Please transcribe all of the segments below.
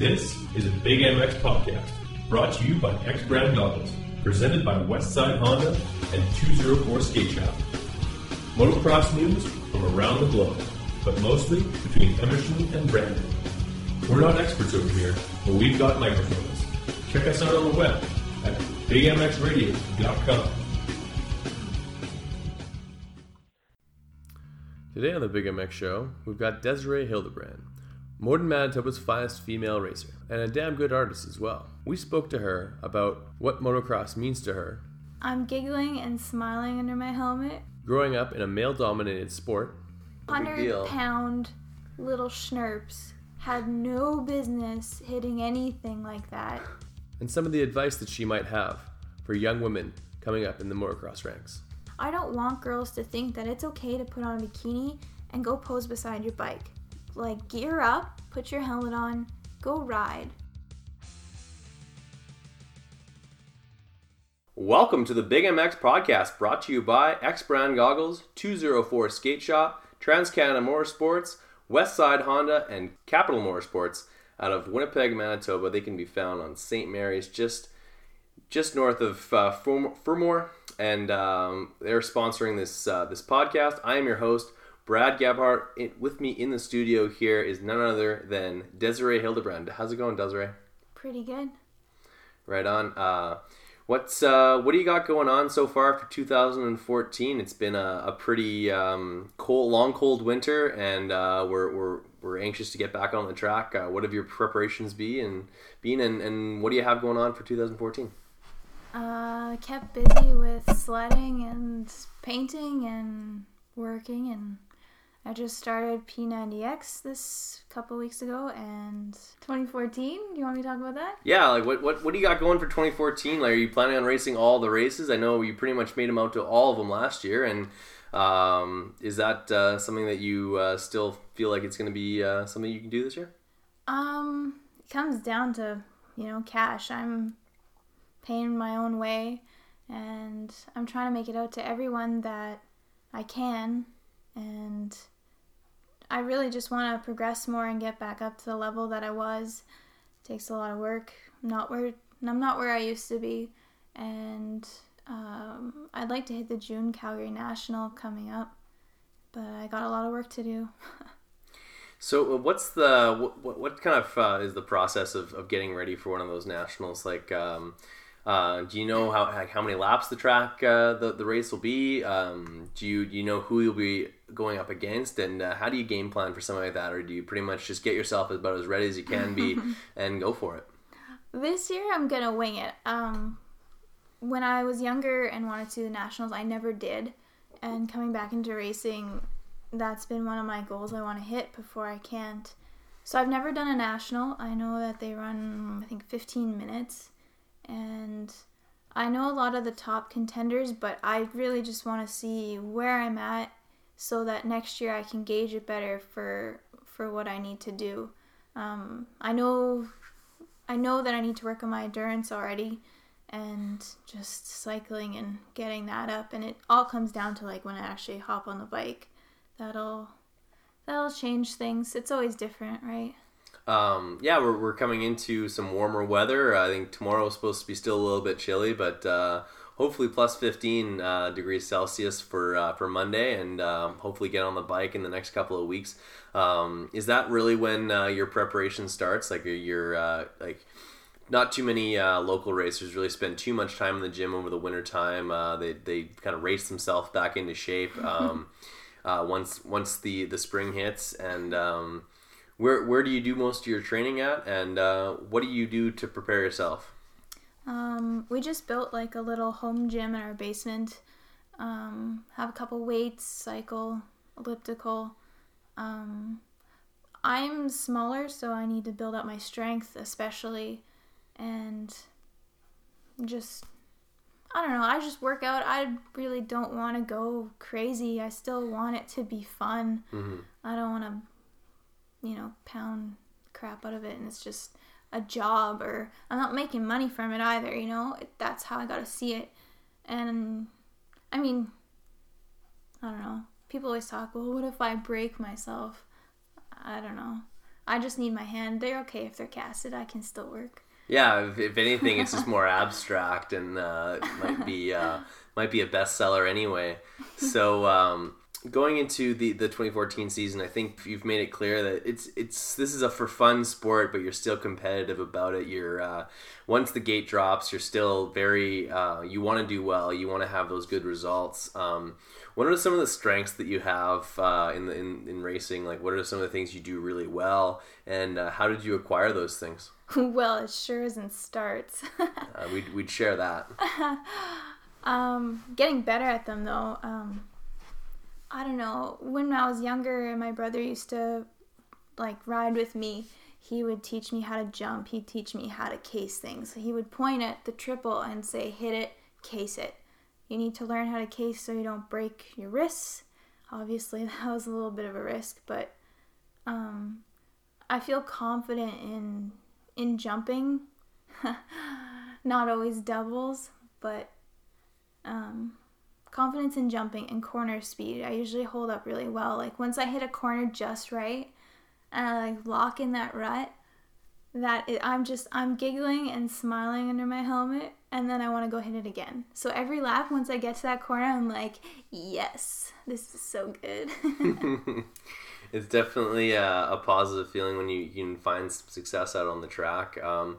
This is a Big MX podcast brought to you by X Brand Goggles, presented by Westside Honda and 204 Skate Shop. Motocross news from around the globe, but mostly between Emerson and Brandon. We're not experts over here, but we've got microphones. Check us out on the web at bigmxradio.com. Today on the Big MX Show, we've got Desiree Hildebrand, Modern Manitoba's finest female racer, and a damn good artist as well. We spoke to her about what motocross means to her, I'm giggling and smiling under my helmet. growing up in a male dominated sport, 100 pound little schnurps had no business hitting anything like that. and some of the advice that she might have for young women coming up in the motocross ranks. I don't want girls to think that it's okay to put on a bikini and go pose beside your bike. Like, gear up, put your helmet on, go ride. Welcome to the Big MX podcast brought to you by X Brand Goggles, 204 Skate Shop, Trans Canada Motorsports, Westside Honda, and Capital Motorsports out of Winnipeg, Manitoba. They can be found on St. Mary's, just just north of uh, and um, they're sponsoring this uh, this podcast. I am your host, Brad Gebhardt. It, with me in the studio here is none other than Desiree Hildebrand. How's it going, Desiree? Pretty good. Right on. Uh, what's uh, what do you got going on so far for 2014? It's been a, a pretty um, cold, long, cold winter, and uh, we're, we're we're anxious to get back on the track. Uh, what have your preparations be and been, and, and what do you have going on for 2014? Uh, kept busy with sledding and painting and working and I just started P90X this couple weeks ago and 2014. You want me to talk about that? Yeah, like what, what what do you got going for 2014? Like, are you planning on racing all the races? I know you pretty much made them out to all of them last year, and um, is that uh, something that you uh, still feel like it's going to be uh, something you can do this year? Um, it comes down to, you know, cash. I'm paying my own way and I'm trying to make it out to everyone that I can and I really just want to progress more and get back up to the level that I was. It takes a lot of work. I'm not where I'm not where I used to be and um, I'd like to hit the June Calgary National coming up, but I got a lot of work to do. So, uh, what's the what, what kind of uh, is the process of, of getting ready for one of those nationals? Like, um, uh, do you know how how many laps the track uh, the the race will be? Um, do you do you know who you'll be going up against, and uh, how do you game plan for something like that, or do you pretty much just get yourself about as ready as you can be and go for it? This year I'm gonna wing it. Um, when I was younger and wanted to the nationals, I never did, and coming back into racing, that's been one of my goals I want to hit before I can't. So I've never done a national. I know that they run I think 15 minutes, and I know a lot of the top contenders, but I really just want to see where I'm at so that next year I can gauge it better for for what I need to do. Um, I know I know that I need to work on my endurance already and just cycling and getting that up and it all comes down to like when I actually hop on the bike. That'll that'll change things. It's always different, right? Um, yeah, we're, we're coming into some warmer weather. I think tomorrow is supposed to be still a little bit chilly, but uh, hopefully plus 15 uh, degrees Celsius for uh, for Monday, and um, hopefully get on the bike in the next couple of weeks. Um, is that really when uh, your preparation starts? Like your uh, like not too many uh, local racers really spend too much time in the gym over the winter time. Uh, they, they kind of race themselves back into shape um, uh, once once the, the spring hits. And um, where where do you do most of your training at? And uh, what do you do to prepare yourself? Um, we just built like a little home gym in our basement. Um, have a couple weights, cycle, elliptical. Um, I'm smaller, so I need to build up my strength, especially, and just I don't know. I just work out. I really don't want to go crazy. I still want it to be fun. hmm I don't want to, you know, pound crap out of it and it's just a job or I'm not making money from it either, you know? That's how I got to see it. And I mean, I don't know. People always talk, well, what if I break myself? I don't know. I just need my hand. They're okay if they're casted. I can still work. Yeah, if, if anything, it's just more abstract and uh, might be uh, might be a bestseller anyway. So um, going into the, the 2014 season, I think you've made it clear that it's it's this is a for fun sport, but you're still competitive about it. You're uh, once the gate drops, you're still very uh, you want to do well. You want to have those good results. Um, what are some of the strengths that you have uh, in the in, in racing? Like, what are some of the things you do really well, and uh, how did you acquire those things? well, it sure isn't starts. uh, we'd, we'd share that. um, getting better at them though. Um, I don't know. When I was younger, and my brother used to like ride with me. He would teach me how to jump. He'd teach me how to case things. He would point at the triple and say, "Hit it, case it." You need to learn how to case so you don't break your wrists. Obviously, that was a little bit of a risk, but um, I feel confident in in jumping. Not always doubles, but um, confidence in jumping and corner speed. I usually hold up really well. Like once I hit a corner just right and I like lock in that rut, that it, I'm just I'm giggling and smiling under my helmet and then I want to go hit it again. So every lap, once I get to that corner, I'm like, yes, this is so good. it's definitely a, a, positive feeling when you, you can find success out on the track. Um,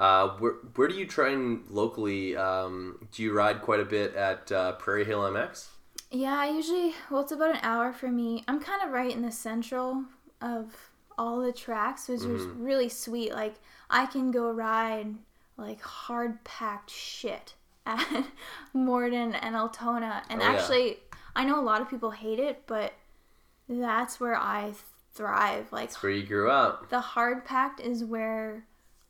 uh, where, where do you train locally? Um, do you ride quite a bit at uh, Prairie Hill MX? Yeah, I usually, well, it's about an hour for me. I'm kind of right in the central of all the tracks, which mm-hmm. is really sweet. Like, I can go ride like hard packed shit at Morden and Altona. And oh, actually, yeah. I know a lot of people hate it, but that's where I thrive. Like that's where you grew up. The hard packed is where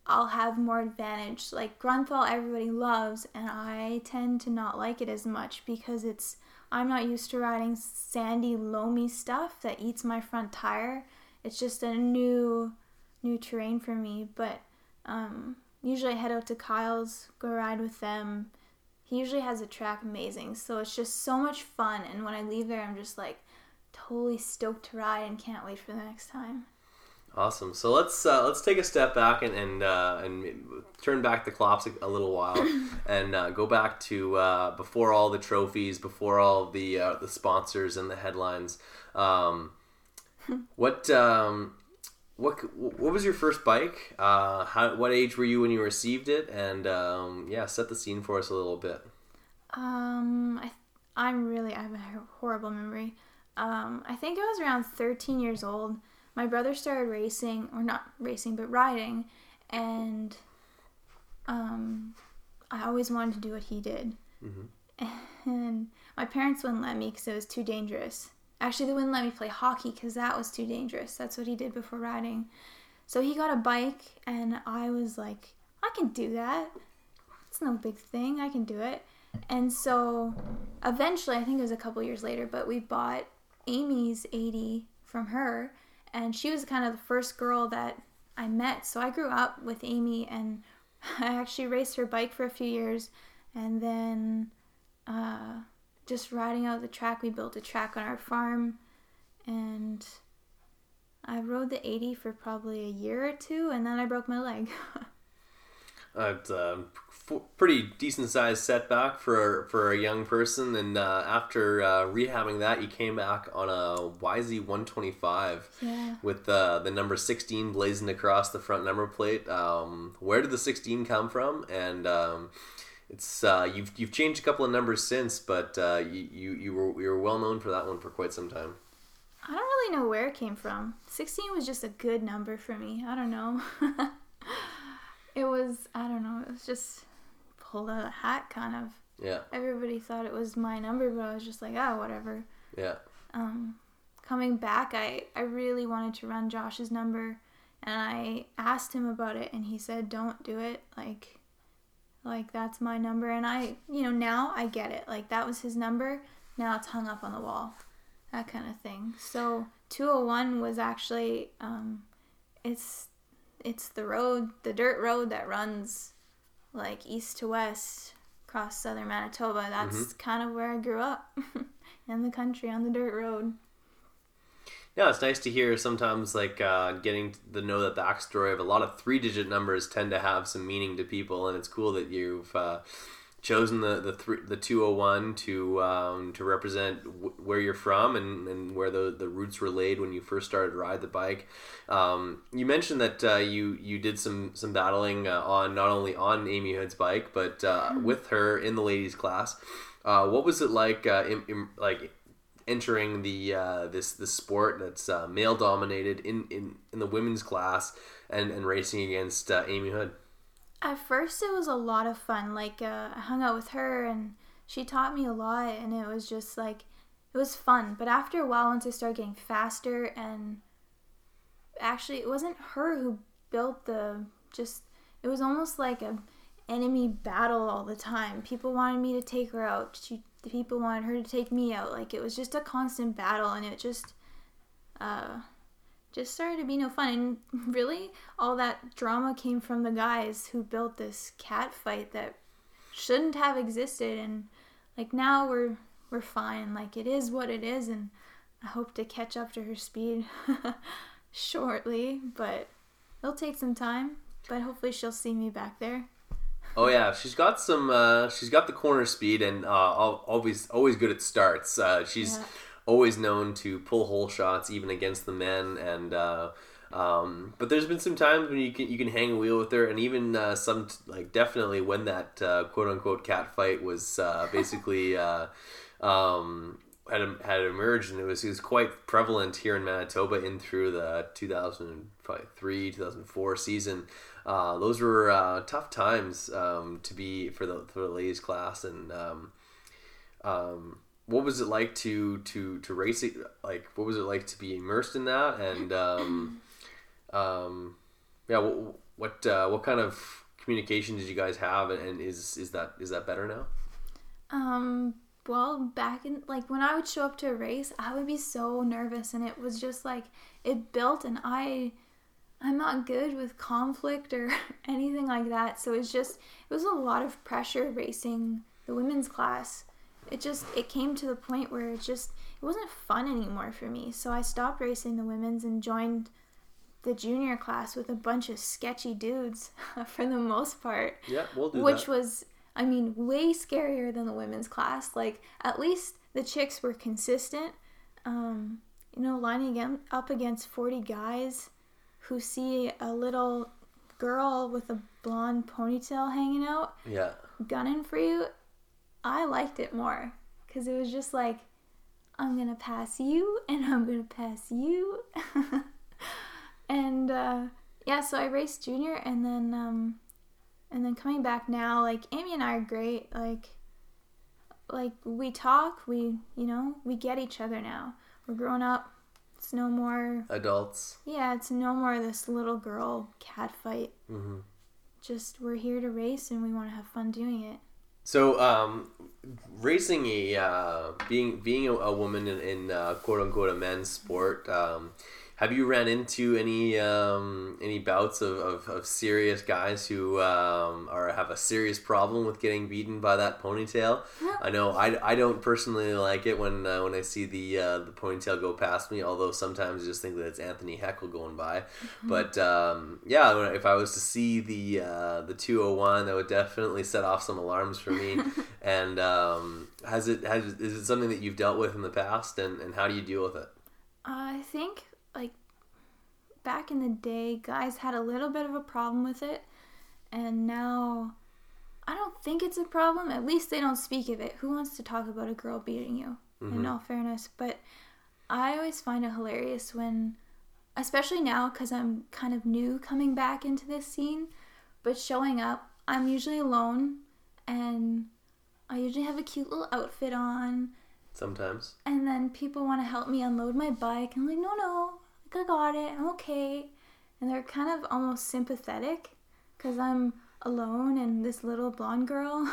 I'll have more advantage. Like Grunthal, everybody loves, and I tend to not like it as much because it's I'm not used to riding sandy, loamy stuff that eats my front tire. It's just a new new terrain for me, but um, usually I head out to Kyle's, go ride with them. He usually has a track amazing, so it's just so much fun. And when I leave there, I'm just like totally stoked to ride and can't wait for the next time. Awesome. So let's uh, let's take a step back and and, uh, and turn back the clocks a, a little while and uh, go back to uh, before all the trophies, before all the uh, the sponsors and the headlines. Um, what um, what what was your first bike? Uh, how what age were you when you received it? And um, yeah, set the scene for us a little bit. Um, I I'm really I have a horrible memory. Um, I think I was around 13 years old. My brother started racing, or not racing, but riding, and um, I always wanted to do what he did. Mm-hmm. And my parents wouldn't let me because it was too dangerous. Actually, they wouldn't let me play hockey because that was too dangerous. That's what he did before riding. So he got a bike, and I was like, I can do that. It's no big thing. I can do it. And so eventually, I think it was a couple years later, but we bought Amy's 80 from her, and she was kind of the first girl that I met. So I grew up with Amy, and I actually raced her bike for a few years, and then uh, just riding out the track. We built a track on our farm, and I rode the 80 for probably a year or two, and then I broke my leg. it's a pretty decent sized setback for for a young person, and uh, after uh, rehabbing that, you came back on a YZ 125 yeah. with the the number 16 blazoned across the front number plate. Um, where did the 16 come from? And um, it's uh, you've you've changed a couple of numbers since, but uh, you, you you were you were well known for that one for quite some time. I don't really know where it came from. Sixteen was just a good number for me. I don't know. it was I don't know. It was just pulled out of a hat kind of. Yeah. Everybody thought it was my number, but I was just like, oh, whatever. Yeah. Um, coming back, I I really wanted to run Josh's number, and I asked him about it, and he said, don't do it. Like like that's my number and I, you know, now I get it. Like that was his number. Now it's hung up on the wall. That kind of thing. So 201 was actually um it's it's the road, the dirt road that runs like east to west across southern Manitoba. That's mm-hmm. kind of where I grew up in the country on the dirt road. yeah, it's nice to hear sometimes like uh, getting to know that the backstory of a lot of three digit numbers tend to have some meaning to people, and it's cool that you've uh, chosen the the three, the two hundred one to um, to represent w- where you're from and, and where the, the roots were laid when you first started to ride the bike. Um, you mentioned that uh, you you did some some battling uh, on not only on Amy Hood's bike but uh, with her in the ladies class. Uh, what was it like? Uh, in, in, like entering the uh, this this sport that's uh, male dominated in, in in the women's class and and racing against uh, Amy Hood. At first, it was a lot of fun. Like uh, I hung out with her, and she taught me a lot, and it was just like it was fun. But after a while, once I started getting faster, and actually, it wasn't her who built the just. It was almost like a enemy battle all the time. People wanted me to take her out. She, the people wanted her to take me out. Like it was just a constant battle, and it just, uh, just started to be no fun. And really, all that drama came from the guys who built this cat fight that shouldn't have existed. And like now we're we're fine. Like it is what it is, and I hope to catch up to her speed shortly. But it'll take some time. But hopefully she'll see me back there. Oh yeah, she's got some. Uh, she's got the corner speed and uh, always always good at starts. Uh, she's yeah. Always known to pull hole shots even against the men. And uh, um, but there's been some times when you can you can hang a wheel with her, and even uh, some like definitely when that uh, quote unquote cat fight was basically. Um, had, had emerged and it was, it was quite prevalent here in Manitoba in through the 2003 2004 season uh, those were uh, tough times um, to be for the for the ladies class and um, um, what was it like to to to race it like what was it like to be immersed in that and um, um, yeah what what, uh, what kind of communication did you guys have and, and is is that is that better now um well back in like when i would show up to a race i would be so nervous and it was just like it built and i I'm not good with conflict or anything like that. So it's just it was a lot of pressure racing the women's class. It just it came to the point where it just it wasn't fun anymore for me. So I stopped racing the women's and joined the junior class with a bunch of sketchy dudes for the most part. Yeah, we'll do Which that. was I mean way scarier than the women's class. Like at least the chicks were consistent. Um, you know, lining up against 40 guys who see a little girl with a blonde ponytail hanging out, yeah, gunning for you, I liked it more because it was just like, I'm gonna pass you and I'm gonna pass you, and uh, yeah, so I raced junior and then um, and then coming back now, like Amy and I are great, like like we talk, we you know we get each other now. We're grown up it's no more adults. Yeah, it's no more this little girl cat fight. Mm-hmm. Just we're here to race and we want to have fun doing it. So, um, racing a uh, being being a, a woman in, in uh, quote unquote a men's sport. Um, have you ran into any um, any bouts of, of, of, serious guys who um, are have a serious problem with getting beaten by that ponytail? I know I, I don't personally like it when uh, when I see the uh, the ponytail go past me. Although sometimes I just think that it's Anthony Heckle going by. Mm-hmm. But um, yeah, if I was to see the uh, the two hundred one, that would definitely set off some alarms for me. and um, has it has is it something that you've dealt with in the past, and, and how do you deal with it? I think like back in the day, guys had a little bit of a problem with it, and now I don't think it's a problem. At least they don't speak of it. Who wants to talk about a girl beating you? Mm-hmm. In all fairness, but I always find it hilarious when, especially now, because I'm kind of new coming back into this scene, but showing up, I'm usually alone, and I usually have a cute little outfit on. Sometimes. And then people want to help me unload my bike. I'm like, no, no, I got it. I'm okay. And they're kind of almost sympathetic because I'm alone and this little blonde girl.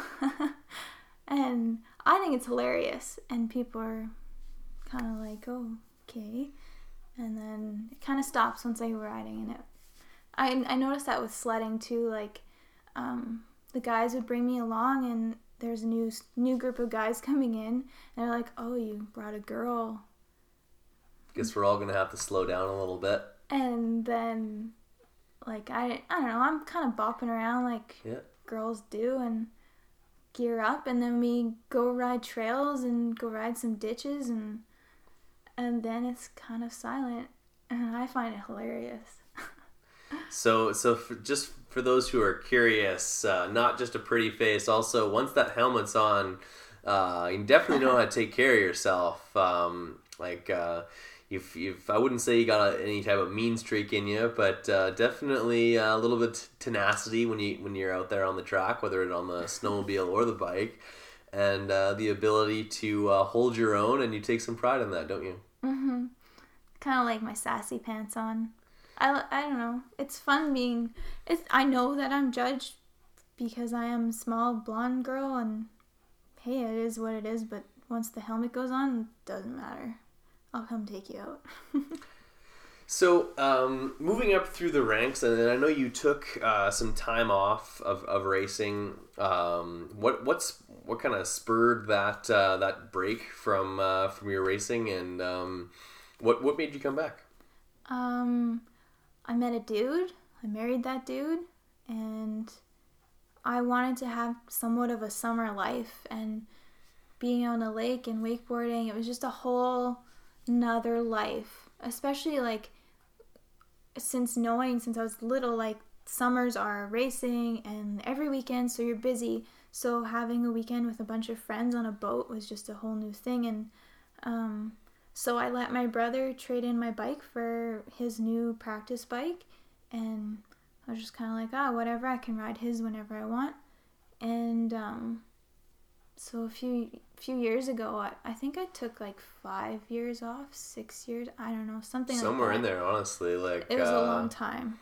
and I think it's hilarious. And people are kind of like, oh, okay. And then it kind of stops once I go riding. And it, I, I noticed that with sledding too. Like, um, the guys would bring me along and there's a new new group of guys coming in and they're like oh you brought a girl Guess we're all gonna have to slow down a little bit. And then, like I, I don't know, I'm kind of bopping around like Yeah. girls do, and gear up, and then we go ride trails and go ride some ditches, and and then it's kind of silent, and I find it hilarious. So, so for, just for those who are curious, uh, not just a pretty face. Also, once that helmet's on, uh, you definitely know how to take care of yourself. Um, like, uh, you've, you've, I wouldn't say you got a, any type of mean streak in you, but uh, definitely a little bit tenacity when you when you're out there on the track, whether it's on the snowmobile or the bike, and uh, the ability to uh, hold your own. And you take some pride in that, don't you? Mm-hmm. Kind of like my sassy pants on. I, I don't know. It's fun being. It's I know that I'm judged because I am small blonde girl, and hey, it is what it is. But once the helmet goes on, it doesn't matter. I'll come take you out. So, um, moving up through the ranks, and then I know you took uh, some time off of, of racing. Um, what what's what kind of spurred that uh, that break from uh, from your racing, and um, what what made you come back? Um, I met a dude. I married that dude, and I wanted to have somewhat of a summer life. And being on a lake and wakeboarding, it was just a whole another life. Especially like since knowing since I was little, like summers are racing and every weekend, so you're busy. So having a weekend with a bunch of friends on a boat was just a whole new thing. And um, so I let my brother trade in my bike for his new practice bike, and I was just kind of like, ah, whatever, I can ride his whenever I want. And um, so a few few years ago, I, I think I took like five years off, six years, I don't know, something Somewhere like in there, honestly. Like It was a uh, long time.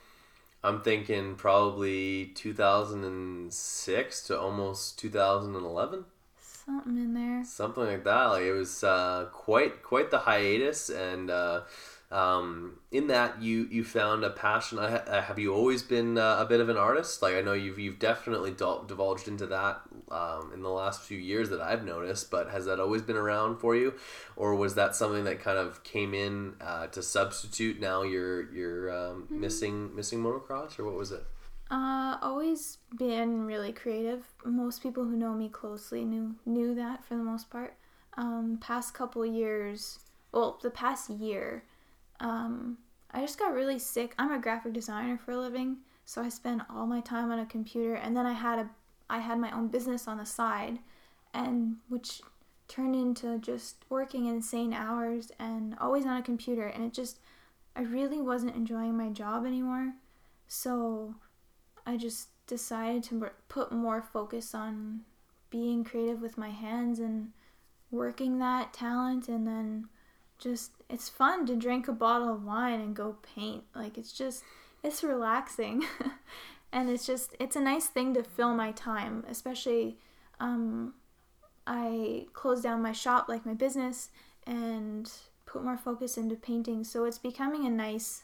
I'm thinking probably 2006 to almost 2011. Something in there. something like that. Like it was uh, quite quite the hiatus, and uh, um, in that you you found a passion. Have you always been uh, a bit of an artist? Like I know you've you've definitely divulged into that um, in the last few years that I've noticed. But has that always been around for you, or was that something that kind of came in uh, to substitute? Now you're you're um, missing missing motocross, or what was it? Uh, always been really creative. Most people who know me closely knew knew that for the most part. Um, past couple years, well, the past year, um, I just got really sick. I'm a graphic designer for a living, so I spend all my time on a computer. And then I had a, I had my own business on the side, and which turned into just working insane hours and always on a computer. And it just, I really wasn't enjoying my job anymore. So I just decided to put more focus on being creative with my hands and working that talent and then just it's fun to drink a bottle of wine and go paint like it's just it's relaxing and it's just it's a nice thing to fill my time especially um i closed down my shop like my business and put more focus into painting so it's becoming a nice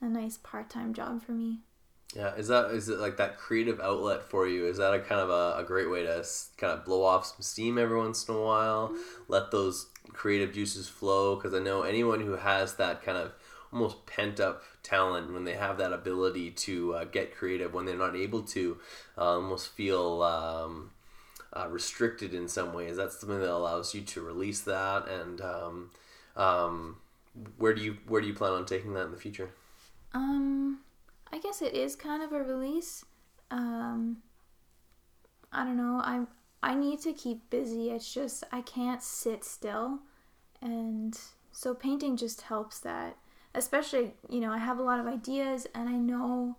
a nice part-time job for me Yeah, is that is it like that creative outlet for you? Is that a kind of a, a great way to kind of blow off some steam every once in a while, let those creative juices flow? Because I know anyone who has that kind of almost pent up talent when they have that ability to uh, get creative when they're not able to, uh, almost feel um, uh, restricted in some ways. That's something that allows you to release that. And um, um, where do you where do you plan on taking that in the future? Um, I guess it is kind of a release. Um, I don't know. I I need to keep busy. It's just I can't sit still, and so painting just helps that. Especially, you know, I have a lot of ideas, and I know,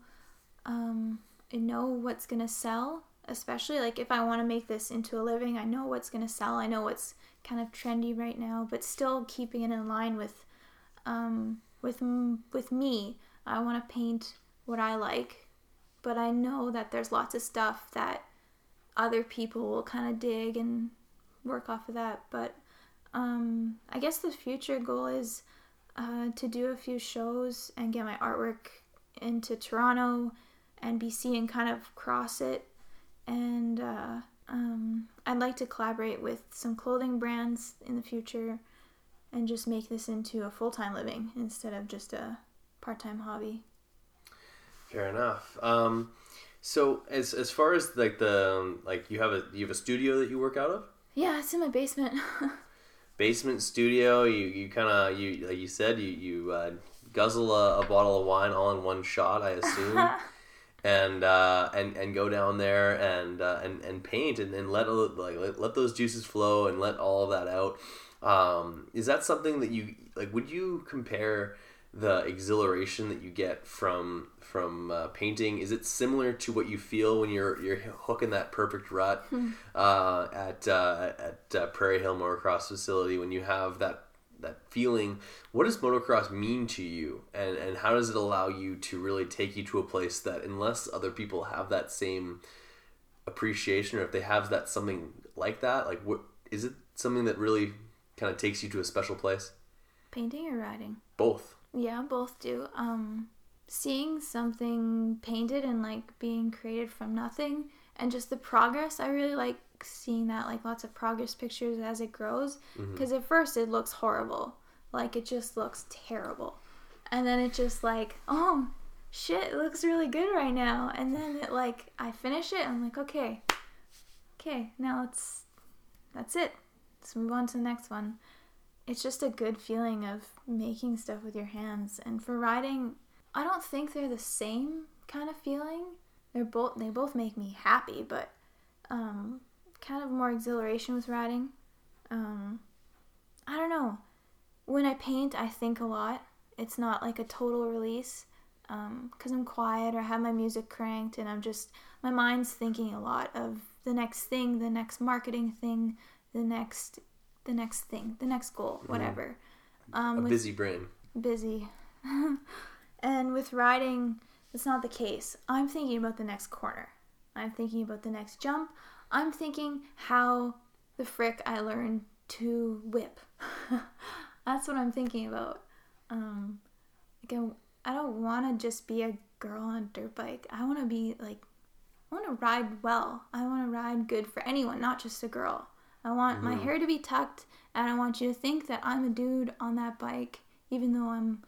um, I know what's gonna sell. Especially like if I want to make this into a living, I know what's gonna sell. I know what's kind of trendy right now, but still keeping it in line with, um, with with me. I want to paint what I like, but I know that there's lots of stuff that other people will kind of dig and work off of that. But um, I guess the future goal is uh, to do a few shows and get my artwork into Toronto and BC and kind of cross it. And uh, um, I'd like to collaborate with some clothing brands in the future and just make this into a full time living instead of just a part time hobby. Fair enough. Um, so as as far as like the um, like you have a you have a studio that you work out of Yeah, it's in my basement. basement studio. You you kind of you like you said you you uh, guzzle a, a bottle of wine all in one shot. I assume. and uh, and and go down there and uh, and and paint and, and let like let, let those juices flow and let all of that out. Um, is that something that you like? Would you compare the exhilaration that you get from from uh, painting? Is it similar to what you feel when you're you're hooking that perfect rut uh, at uh, at uh, Prairie Hill Motocross facility when you have that that feeling? What does motocross mean to you, and and how does it allow you to really take you to a place that unless other people have that same appreciation or if they have that something like that, like what is it something that really kind of takes you to a special place? Painting or riding? Both. Yeah, both do. Um, seeing something painted and like being created from nothing and just the progress, I really like seeing that, like lots of progress pictures as it grows. Because at first it looks horrible. Like it just looks terrible. And then it just like, oh shit, it looks really good right now. And then it like, I finish it, I'm like, okay, okay, now let's, that's it. Let's move on to the next one it's just a good feeling of making stuff with your hands. And for writing, I don't think they're the same kind of feeling. They're both they both make me happy, but um, kind of more exhilaration with writing. Um, I don't know. When I paint, I think a lot. It's not like a total release because I'm quiet or I have my music cranked and I'm just my mind's thinking a lot of the next thing, the next marketing thing, the next the next thing, the next goal, whatever. Um, A with- busy brain. busy. and with riding, it's not the case. I'm thinking about the next corner. I'm thinking about the next jump. I'm thinking how the frick I learned to whip. That's what I'm thinking about. Um, like I, I don't want to just be a girl on a dirt bike. I want to be like, I want to ride well. I want to ride good for anyone, not just a girl. I want my hair to be tucked, and I want you to think that I'm a dude on that bike, even though I'm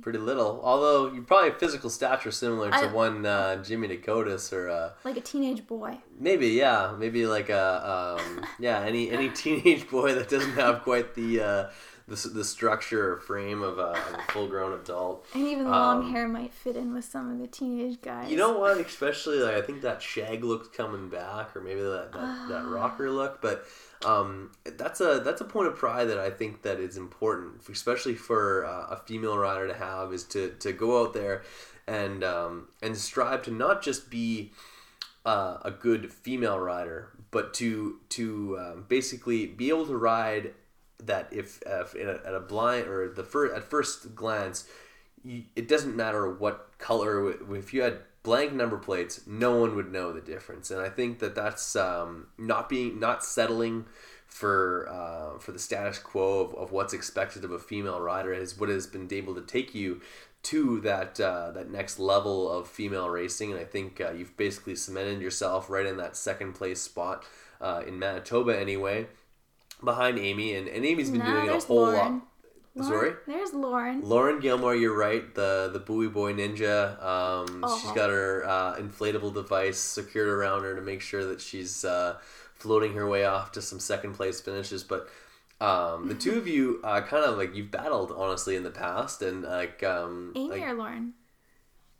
Pretty little. Although you're probably physical stature similar to I- one uh, Jimmy Decotis or uh, like a teenage boy. maybe yeah, maybe like a um, yeah any any teenage boy that doesn't have quite the uh, the, the structure or frame of a, of a full grown adult. And even long Um, hair might fit in with some of the teenage guys. You know what? Especially like I think that shag look's coming back, or maybe that that, that rocker look. But um, that's a that's a point of pride that I think that is important, especially for uh, a female rider to have, is to to go out there and um, and strive to not just be uh, a good female rider, but to to um, basically be able to ride that if, a, at a blind or the first at first glance, you, it doesn't matter what color. If you had blank number plates, no one would know the difference. And I think that that's um, not being not settling for uh, for the status quo of, of what's expected of a female rider is what has been able to take you to that uh, that next level of female racing. And I think uh, you've basically cemented yourself right in that second place spot uh, in Manitoba anyway, behind Amy. And, and Amy's been Nah, doing a whole Lauren. lot. Lauren, Sorry. There's Lauren. Lauren Gilmore, you're right. The the Bowie Boy Ninja. Um, She's Oh. got her uh, inflatable device secured around her to make sure that she's uh, floating her way off to some second place finishes. But um, the two of you uh, kind of like you've battled honestly in the past, and like um, Amy like, or Lauren?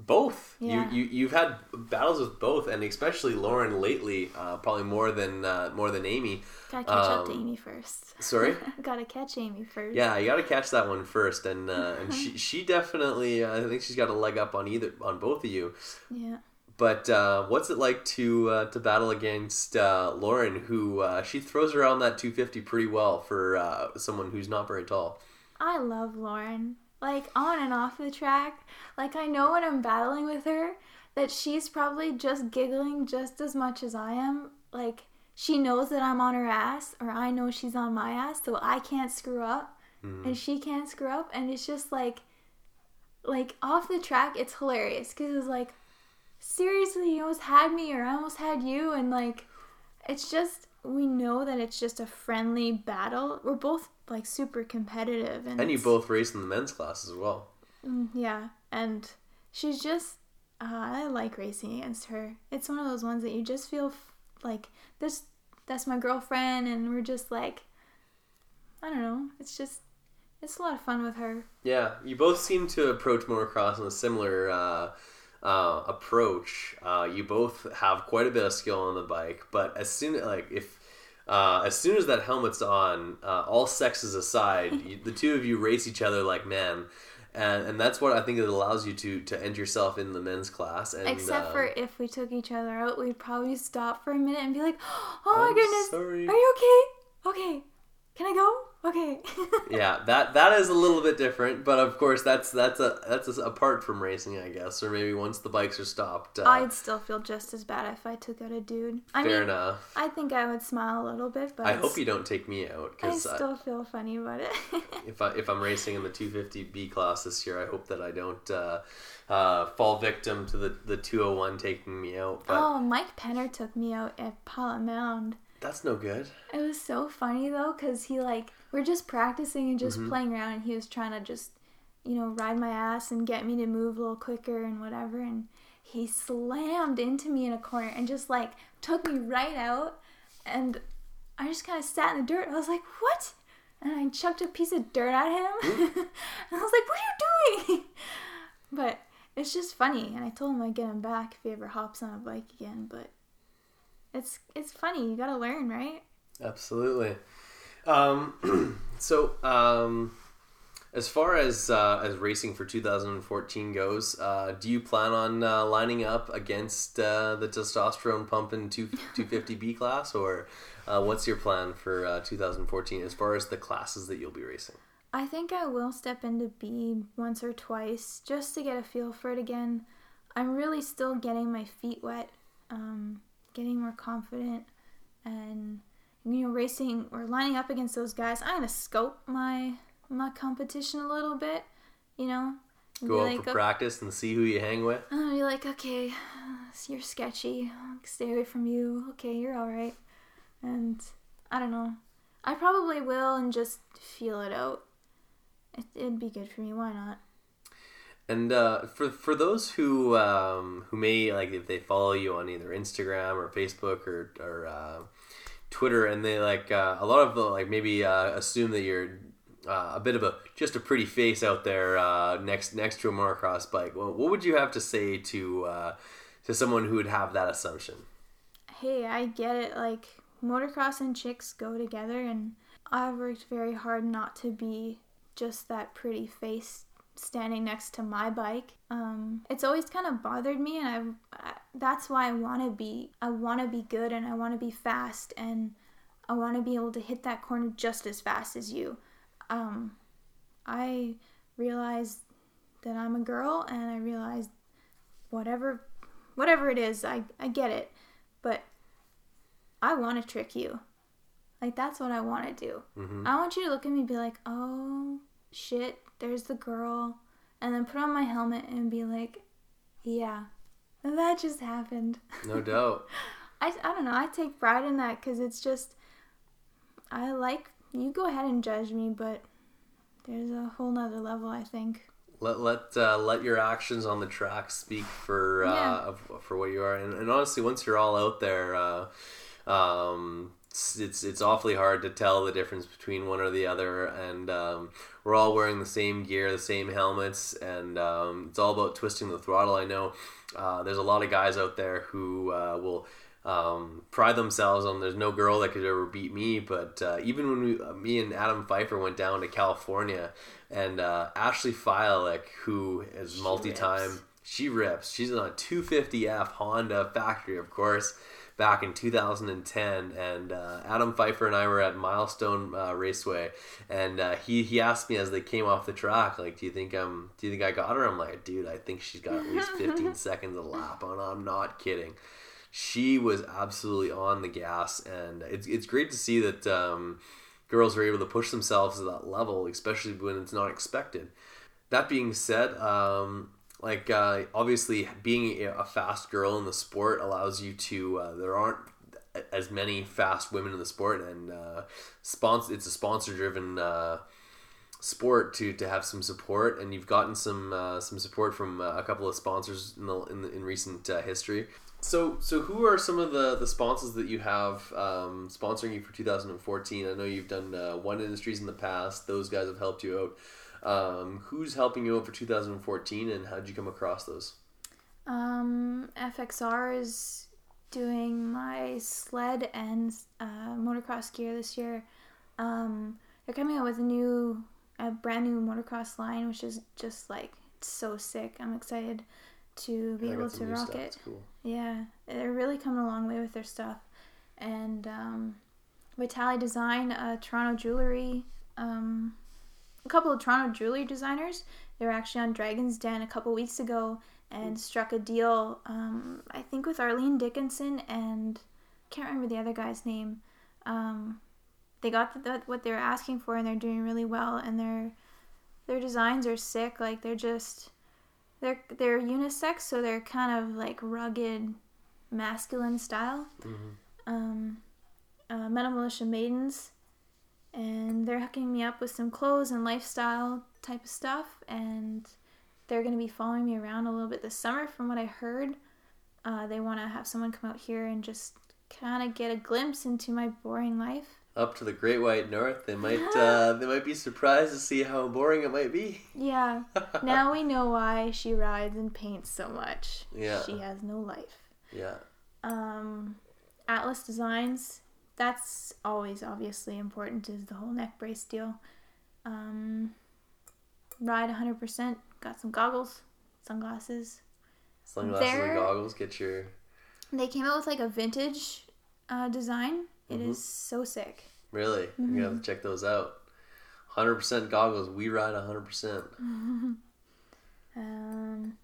Both. Yeah. You, you you've had battles with both, and especially Lauren lately, uh, probably more than uh, more than Amy. Gotta catch up to Um, Amy first. Sorry. Gotta catch Amy first. Yeah, you got to catch that one first, and uh, and she she definitely uh, I think she's got a leg up on either on both of you. Yeah. But uh, what's it like to uh, to battle against uh, Lauren, who uh, she throws around that 250 pretty well for uh, someone who's not very tall. I love Lauren. Like on and off the track. Like I know when I'm battling with her that she's probably just giggling just as much as I am. Like she knows that I'm on her ass or I know she's on my ass so I can't screw up mm-hmm. and she can't screw up and it's just like like off the track it's hilarious cuz it's like seriously you almost had me or I almost had you and like it's just we know that it's just a friendly battle. We're both like super competitive, and And you both race in the men's class as well. Mm, yeah, and she's just. Uh, I like racing against her. It's one of those ones that you just feel f- like this. That's my girlfriend, and we're just like, I don't know. It's just, it's a lot of fun with her. Yeah, you both seem to approach motocross in a similar uh, uh, approach. Uh, you both have quite a bit of skill on the bike, but as soon like if uh, as soon as that helmet's on, uh, all sexes aside, you, the two of you race each other like men. And, and that's what I think it allows you to to end yourself in the men's class. And, Except uh, for if we took each other out, we'd probably stop for a minute and be like, "Oh my I'm goodness, sorry." are you okay? Okay, can I go? Okay." yeah, that that is a little bit different, but of course that's that's a that's a, apart from racing, I guess, or maybe once the bikes are stopped. Uh, I'd still feel just as bad if I took out a dude. I fair mean, enough. I think I would smile a little bit, but I hope you don't take me out because I still feel funny about it. if I if I'm racing in the 250B class this year, I hope that I don't uh, uh, fall victim to the the 201 taking me out. But oh, Mike Penner took me out at Pilot Mound. that's no good. It was so funny though, cause he like we're just practicing and just Mm-hmm. playing around, and he was trying to just, you know, ride my ass and get me to move a little quicker and whatever, and he slammed into me in a corner and just like took me right out, and I just kind of sat in the dirt. I was like, what? And I chucked a piece of dirt at him, and I was like, what are you doing? But it's just funny, and I told him I'd get him back if he ever hops on a bike again, but. It's it's funny. You gotta learn, right? Absolutely. Um, so, um, as far as uh, as racing for 2014 goes, uh, do you plan on uh, lining up against uh, the testosterone pumping 2 250B class, or uh, what's your plan for uh, 2014 as far as the classes that you'll be racing? I think I will step into B once or twice just to get a feel for it again. I'm really still getting my feet wet, um, getting more confident, and you know, racing or lining up against those guys. I'm gonna scope my my competition a little bit, you know. Go out like, for "Okay- practice and see who you hang with. I'm gonna be like, okay, you're sketchy. I'll stay away from you. Okay, you're all right. And I don't know. I probably will and just feel it out. It, it'd be good for me. Why not? And uh, for for those who um, who may like if they follow you on either Instagram or Facebook or or uh, Twitter, and they like uh, a lot of like maybe uh, assume that you're uh, a bit of a just a pretty face out there uh, next next to a motocross bike. Well, what would you have to say to uh, to someone who would have that assumption? Hey, I get it. Like, motocross and chicks go together, and I've worked very hard not to be just that pretty face standing next to my bike. Um, it's always kind of bothered me, and I've, I, that's why I want to be. I want to be good, and I want to be fast, and I want to be able to hit that corner just as fast as you. Um, I realize that I'm a girl, and I realize whatever, whatever it is, I, I get it, but I want to trick you. Like that's what I want to do. I want you to look at me and be like, "Oh shit, there's the girl," and then put on my helmet and be like, "Yeah, that just happened." No doubt. I, I don't know. I take pride in that because it's just I like you. Go ahead and judge me, but there's a whole nother level. I think. let let uh, let your actions on the track speak for uh, Yeah. for what you are, and, and honestly, once you're all out there, uh, um, it's, it's it's awfully hard to tell the difference between one or the other, and um, we're all wearing the same gear, the same helmets, and um, it's all about twisting the throttle. I know uh, there's a lot of guys out there who uh, will um, pride themselves on there's no girl that could ever beat me. But uh, even when we, uh, me and Adam Pfeiffer went down to California, and uh, Ashley Fiolek, who is multi-time, rips. she rips. She's on a 250F Honda factory, of course, back in 2010. And uh, Adam Pfeiffer and I were at Milestone uh, Raceway, and uh, he he asked me as they came off the track, like, "Do you think I'm? Do you think I got her?" I'm like, "Dude, I think she's got at least 15 seconds a lap on. I'm not kidding." She was absolutely on the gas, and it's it's great to see that. Um, girls are able to push themselves to that level, especially when it's not expected. That being said, um, like uh, obviously being a- fast girl in the sport allows you to. Uh, there aren't as many fast women in the sport, and uh, sponsor. It's a sponsor driven uh, sport to to have some support, and you've gotten some uh, some support from uh, a couple of sponsors in the in, the, in recent history. So, so who are some of the, the sponsors that you have um, sponsoring you for 2014? I know you've done One Industries in the past; those guys have helped you out. Um, who's helping you out for 2014, and how did you come across those? Um, FXR is doing my sled and uh, motocross gear this year. Um, they're coming out with a new, a brand new motocross line, which is just like so sick. I'm excited to be able to rock it. Cool. Yeah, they're really coming a long way with their stuff. And um, Vitali Design, uh, Toronto Jewelry, um, a couple of Toronto jewelry designers. They were actually on Dragon's Den a couple weeks ago and struck a deal, um, I think, with Arlene Dickinson and can't remember the other guy's name. Um, they got the, the, what they were asking for and they're doing really well. And their their designs are sick. Like they're just they're they're unisex, so they're kind of like rugged, masculine style. Um, uh, Metal Mulisha Maidens, and they're hooking me up with some clothes and lifestyle type of stuff, and they're gonna be following me around a little bit this summer. From what I heard, uh, they want to have someone come out here and just kind of get a glimpse into my boring life. Up to the Great White North, they might uh, they might be surprised to see how boring it might be. Yeah. now we know why she rides and paints so much. Yeah. She has no life. Yeah, Um, Atlas Designs. That's always obviously important. Is the whole neck brace deal. Um, ride 100%. Got some goggles, sunglasses. sunglasses They're- and goggles. Get your They came out with like a vintage uh, design. It is so sick. really. You're gonna Mm-hmm. have to check those out. Hundred percent goggles. We ride hundred percent. Um,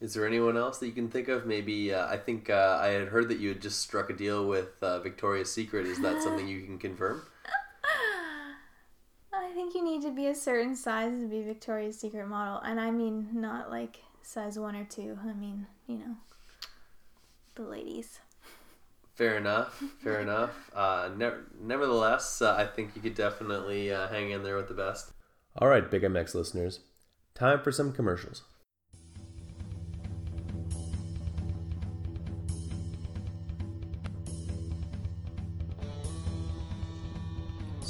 Is there anyone else that you can think of? Maybe uh, I think uh, I had heard that you had just struck a deal with uh, Victoria's Secret. Is that something you can confirm? I think you need to be a certain size to be Victoria's Secret model, and I mean not like size one or two. I mean, you know, the ladies. Fair enough. Fair enough. Uh, ne- nevertheless, uh, I think you could definitely uh, hang in there with the best. All right, Big MX listeners, time for some commercials.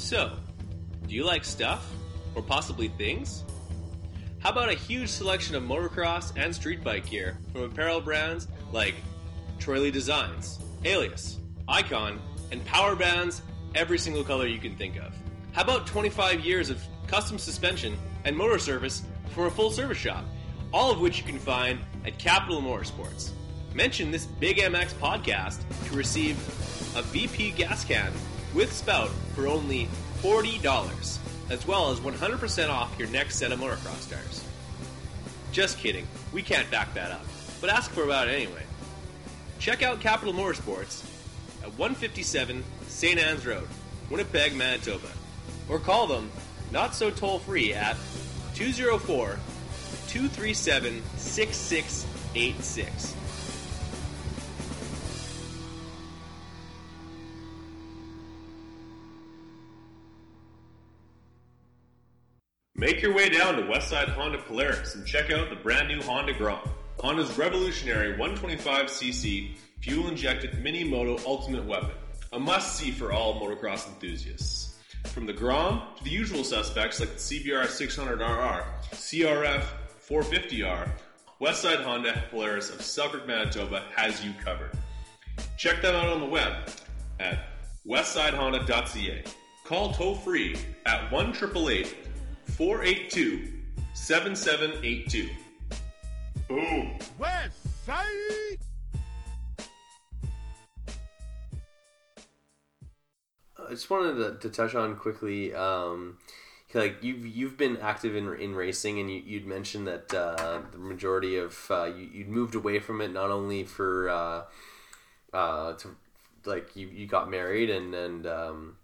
So, do you like stuff? Or possibly things? How about a huge selection of motocross and street bike gear from apparel brands like Troy Lee Designs, Alias, Icon, and power bands every single color you can think of? How about 25 years of custom suspension and motor service for a full service shop, all of which you can find at Capital Motorsports? Mention this Big MX podcast to receive a VP gas can with spout for only $40, as well as 100% off your next set of motocross tires. Just kidding, we can't back that up, but ask for about it anyway. Check out Capital Motorsports at 157 St. Anne's Road, Winnipeg, Manitoba, or call them not so toll free at 204 237 6686. Make your way down to Westside Honda Polaris and check out the brand new Honda Grom. Honda's revolutionary 125cc fuel injected mini moto ultimate weapon. A must see for all motocross enthusiasts. From the Grom to the usual suspects like the CBR 600RR, CRF 450R, Westside Honda Polaris of Selkirk, Manitoba has you covered. Check them out on the web at westsidehonda.ca. Call toll free at 1 482 7782. Boom. West Side. I just wanted to, to touch on quickly, um, like you've you've been active in in racing, and you, you'd mentioned that uh, the majority of uh, you you'd moved away from it not only for uh, uh, to like you, you got married and and um,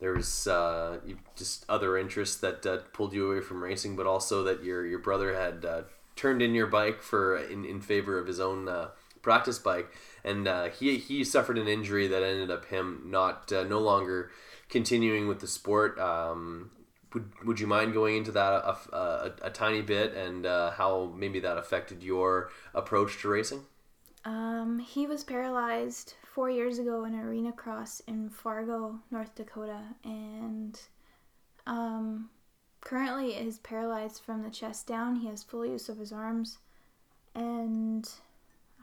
there was uh, just other interests that uh, pulled you away from racing, but also that your your brother had uh, turned in your bike for in, in favor of his own uh, practice bike, and uh, he he suffered an injury that ended up him not uh, no longer continuing with the sport. Um, would, would you mind going into that a, a, a tiny bit and uh, how maybe that affected your approach to racing? Um, he was paralyzed four years ago in arena cross in Fargo, North Dakota, and um, currently is paralyzed from the chest down. He has full use of his arms, and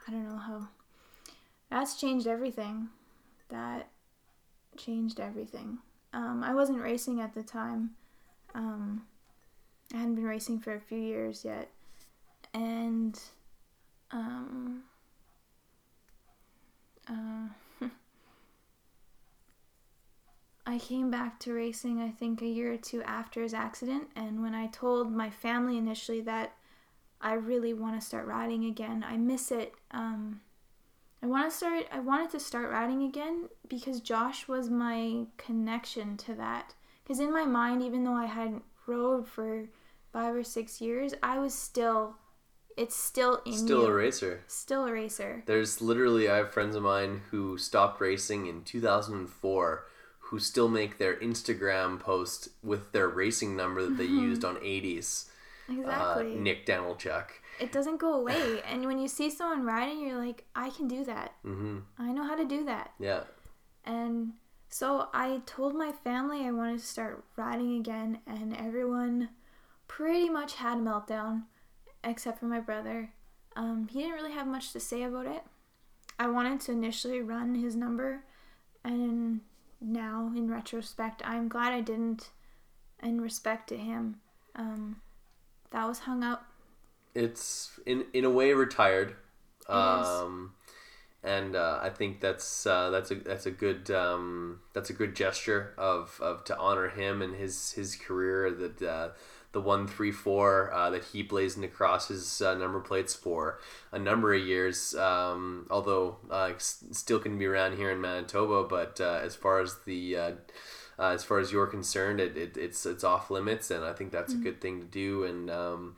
I don't know how. That's changed everything. That changed everything. Um, I wasn't racing at the time. Um, I hadn't been racing for a few years yet, and um, uh, I came back to racing, I think, a year or two after his accident. And when I told my family initially that I really want to start riding again, I miss it. Um, I want to start. I wanted to start riding again because Josh was my connection to that. Because in my mind, even though I hadn't rode for five or six years, I was still. It's still in Still you. a racer. Still a racer. There's literally, I have friends of mine who stopped racing in 2004 who still make their Instagram post with their racing number that they used on 80s. Exactly. Uh, Nick Danilchuk. it doesn't go away. and when you see someone riding, you're like, I can do that. hmm I know how to do that. Yeah. And so I told my family I wanted to start riding again, and everyone pretty much had a meltdown, except for my brother. Um, he didn't really have much to say about it. I wanted to initially run his number, and now in retrospect, I'm glad I didn't, in respect to him. Um, that was hung up. It's in in a way retired. is. Um, and uh, I think that's uh, that's a that's a good um, that's a good gesture of, of to honor him and his his career that uh, the one three four uh, that he blazoned across his uh, number plates for a number of years. Um, although uh, still can be around here in Manitoba, but uh, as far as the uh, uh, as far as you're concerned, it, it, it's it's off limits, and I think that's a good thing to do. And um,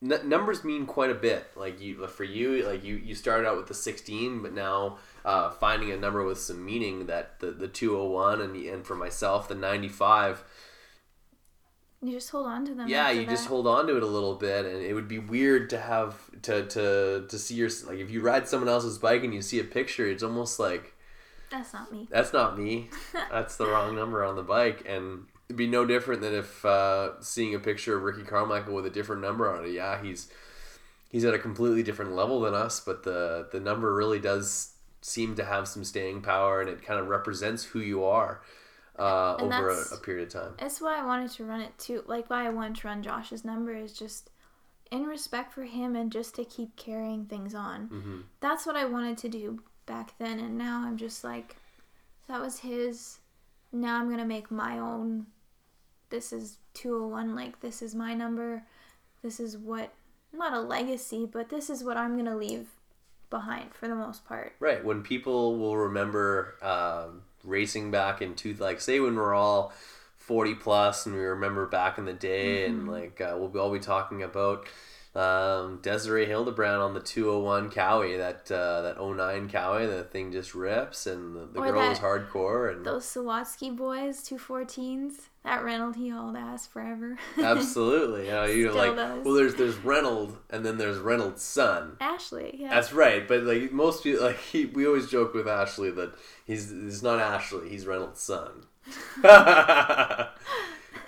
n- numbers mean quite a bit. Like you, for you, like you, you started out with the 16, but now uh, finding a number with some meaning that the the 201 and and for myself the 95. You just hold on to them. Yeah, you just hold on to it a little bit, and it would be weird to have to to to see your like if you ride someone else's bike and you see a picture, it's almost like That's not me. that's not me. That's the wrong number on the bike, and it'd be no different than if uh, seeing a picture of Ricky Carmichael with a different number on it. Yeah, he's he's at a completely different level than us, but the the number really does seem to have some staying power, and it kind of represents who you are uh, And over a, a period of time. That's why I wanted to run it too. Like why I wanted to run Josh's number is just in respect for him and just to keep carrying things on. hmm That's what I wanted to do back then, and now I'm just like, that was his. Now I'm gonna make my own. This is 201. Like this is my number. This is what not a legacy, but this is what I'm gonna leave behind for the most part. Right. When people will remember um, racing back in two, like say when we're all forty plus, and we remember back in the day, and like uh, we'll all be talking about um, Desiree Hildebrand on the two hundred one Kawi, that uh, that 09 Kawi, the thing just rips, and the, the girl was hardcore, and Those Sawatsky boys, 214s. That Reynolds, he hauled ass forever. absolutely, you know, you're like, does. well, there's there's Reynolds, and then there's Reynolds' son. Ashley, yeah. That's right, but like most people, like he, we always joke with Ashley that he's he's not Ashley, he's Reynolds' son.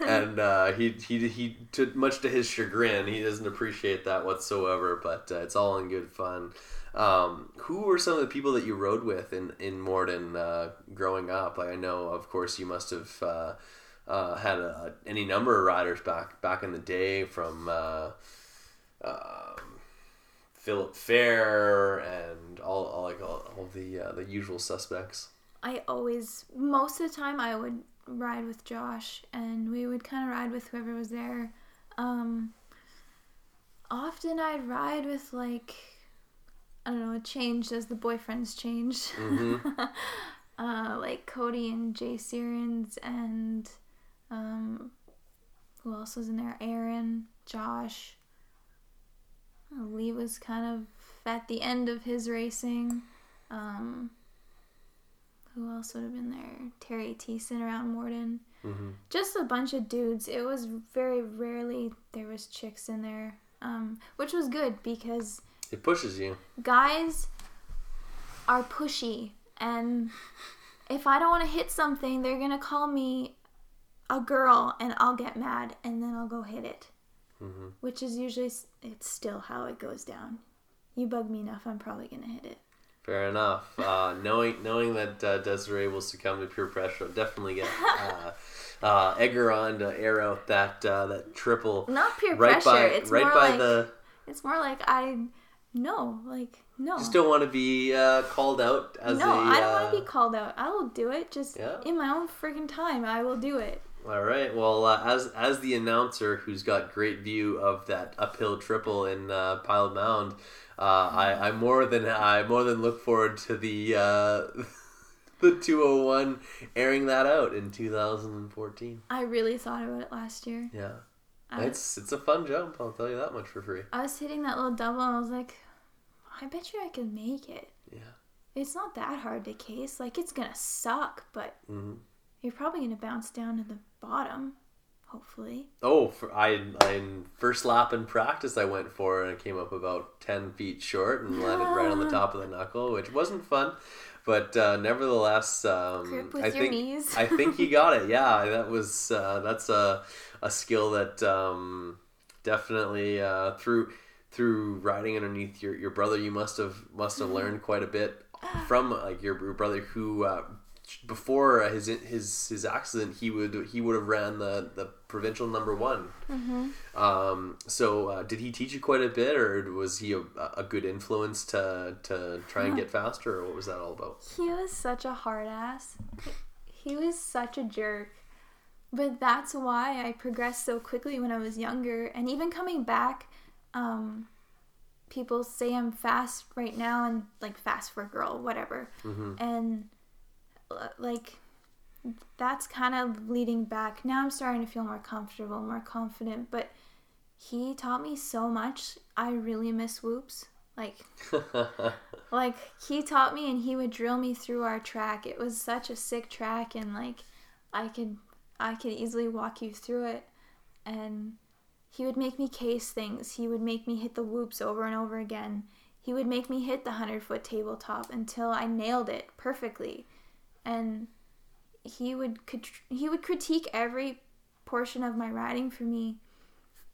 and uh, he he he to much to his chagrin, he doesn't appreciate that whatsoever. But uh, it's all in good fun. Um, who were some of the people that you rode with in in Morden uh, growing up? I know, of course, you must have. Uh, uh, had a, any number of riders back back in the day from uh, um, Philip Fair and all, all like all, all the the usual suspects. I always, most of the time, I would ride with Josh, and we would kind of ride with whoever was there. Um, often I'd ride with like, I don't know, it changed as the boyfriends changed. uh, like Cody and Jay Searins, and um, who else was in there? Aaron, Josh. Uh, Lee was kind of at the end of his racing. Um, who else would have been there? Terry Thiessen around Morden. hmm Just a bunch of dudes. It was very rarely there was chicks in there, um, which was good because It pushes you. guys are pushy and if I don't want to hit something, they're going to call me a girl and I'll get mad and then I'll go hit it. Mhm. Which is usually it's still how it goes down. You bug me enough, I'm probably going to hit it. Fair enough. Uh, knowing knowing that uh, Desiree will succumb to peer pressure, I'll definitely get uh, uh, Egger on to air out that uh, that triple Not peer right pressure. by it's right more by like the. it's more like I no, like no. Just don't want to be uh, called out as no, a. I don't want to be called out. I will do it just Yeah. in my own freaking time. I will do it. All right. Well, uh, as as the announcer who's got great view of that uphill triple in uh, Pilot Mound, uh, I I more than I more than look forward to the uh, the 201 airing that out in 2014. I really thought about it last year. Yeah. I- It's it's a fun jump. I'll tell you that much for free. I was hitting that little double and I was like, I bet you I could make it. Yeah. It's not that hard to case. Like, it's gonna suck, but hmm you're probably gonna bounce down to the bottom, hopefully. Oh, for, I in first lap in practice I went for and I came up about ten feet short and landed right on the top of the knuckle, which wasn't fun, but uh, nevertheless, um, I think. I think he got it. Yeah, that was uh, that's a a skill that um, definitely uh, through through riding underneath your, your brother you must have must have learned quite a bit from like your, your brother who uh, before his his his accident he would he would have ran the the provincial number one um, so uh, did he teach you quite a bit or was he a, a good influence to to try and get faster or what was that all about He was such a hard ass. He was such a jerk. But that's why I progressed so quickly when I was younger. And even coming back, um, people say I'm fast right now and like fast for a girl, whatever. And uh, like, that's kind of leading back. Now I'm starting to feel more comfortable, more confident. But he taught me so much. I really miss whoops. Like, like he taught me and he would drill me through our track it was such a sick track and like i could i could easily walk you through it and he would make me case things he would make me hit the whoops over and over again he would make me hit the 100 foot tabletop until i nailed it perfectly and he would he would critique every portion of my riding for me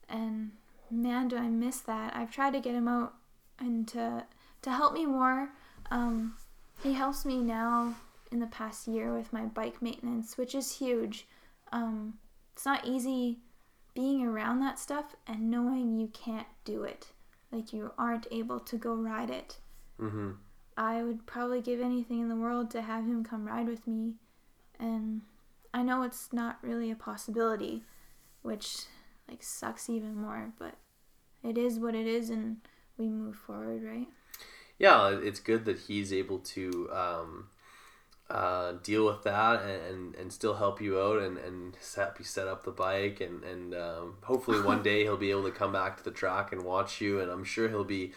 and man do i miss that i've tried to get him out and to to help me more. Um, he helps me now in the past year with my bike maintenance, which is huge. Um, it's not easy being around that stuff and knowing you can't do it, like you aren't able to go ride it. mm-hmm. I would probably give anything in the world to have him come ride with me, and I know it's not really a possibility, which like sucks even more, but it is what it is, and we move forward, right? yeah, it's good that he's able to um, uh, deal with that and, and, and still help you out and, and help you set up the bike and, and um, hopefully one day he'll be able to come back to the track and watch you and I'm sure he'll be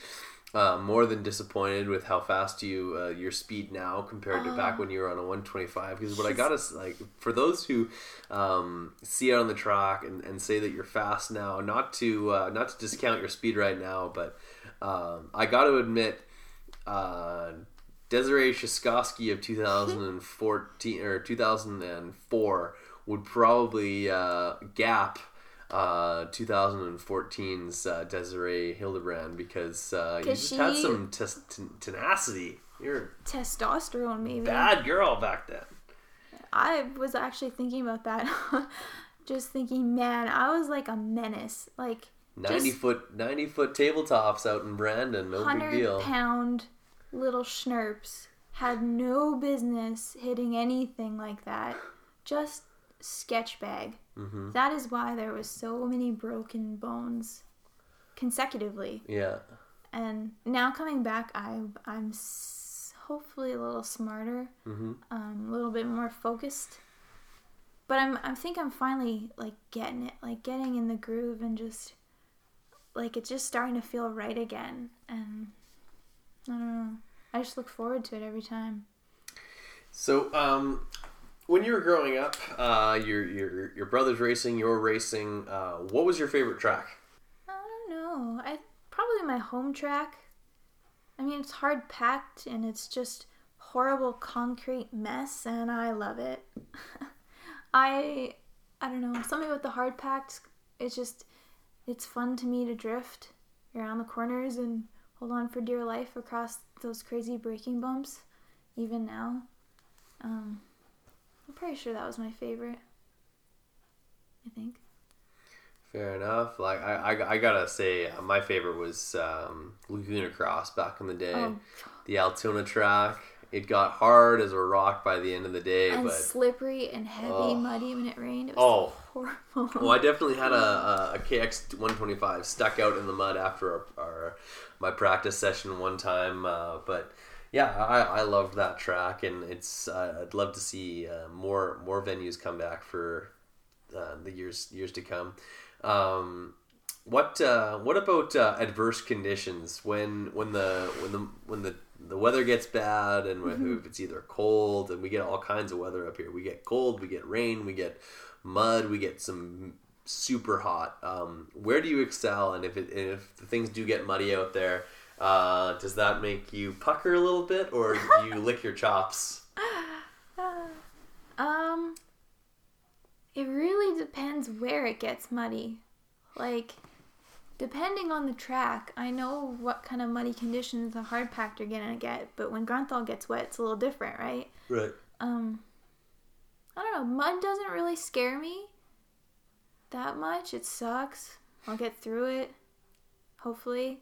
uh, more than disappointed with how fast you uh, your speed now compared to back when you were on a 125 because what I gotta s- like for those who um, see it on the track and, and say that you're fast now not to uh, not to discount your speed right now but um, I got to admit uh, Desiree Shaskowski of 2014 or 2004 would probably uh, gap uh, 2014's uh, Desiree Hildebrand because uh, you just had some tes- ten- tenacity. You're Testosterone, maybe. bad girl back then. I was actually thinking about that. Just thinking, man, I was like a menace. Like 90 Just- foot 90 foot tabletops out in Brandon, no big hundred deal. pound little schnurps had no business hitting anything like that. Just sketch bag. Hmm That is why there was so many broken bones consecutively. Yeah. And now coming back, I I'm s- hopefully a little smarter, hmm um, a little bit more focused. But I'm I think I'm finally like getting it, like getting in the groove and just like it's just starting to feel right again. And I don't know. I just look forward to it every time. So, um, when you were growing up, uh, your your your brother's racing, you were racing. Uh, what was your favorite track? I don't know. I probably my home track. I mean, it's hard packed and it's just horrible concrete mess, and I love it. I I don't know something about the hard packed. It's just it's fun to me to drift around the corners and hold on for dear life across those crazy braking bumps. Even now, um, I'm pretty sure that was my favorite. I think. Fair enough. Like I, I, I gotta say, uh, my favorite was um, Laguna Cross back in the day. Oh. The Altona track. It got hard as a rock by the end of the day, and but slippery and heavy, Oh. muddy when it rained. It Oh. horrible. well, I definitely had a, a, a KX 125 stuck out in the mud after our, our my practice session one time. Uh, but yeah, I, I loved that track, and it's uh, I'd love to see uh, more more venues come back for uh, the years years to come. Um, what uh, what about uh, adverse conditions when when the when the when the the weather gets bad and when, if it's either cold and we get all kinds of weather up here. We get cold, we get rain, we get mud, we get some super hot. Um, where do you excel? And if it if the things do get muddy out there, uh, does that make you pucker a little bit or do you lick your chops? Um, it really depends where it gets muddy. Like, depending on the track, I know what kind of muddy conditions the hard packed are gonna get, but when Grunthal gets wet, it's a little different, right? Right. Um, I don't know. Mud doesn't really scare me that much. It sucks. I'll get through it, hopefully.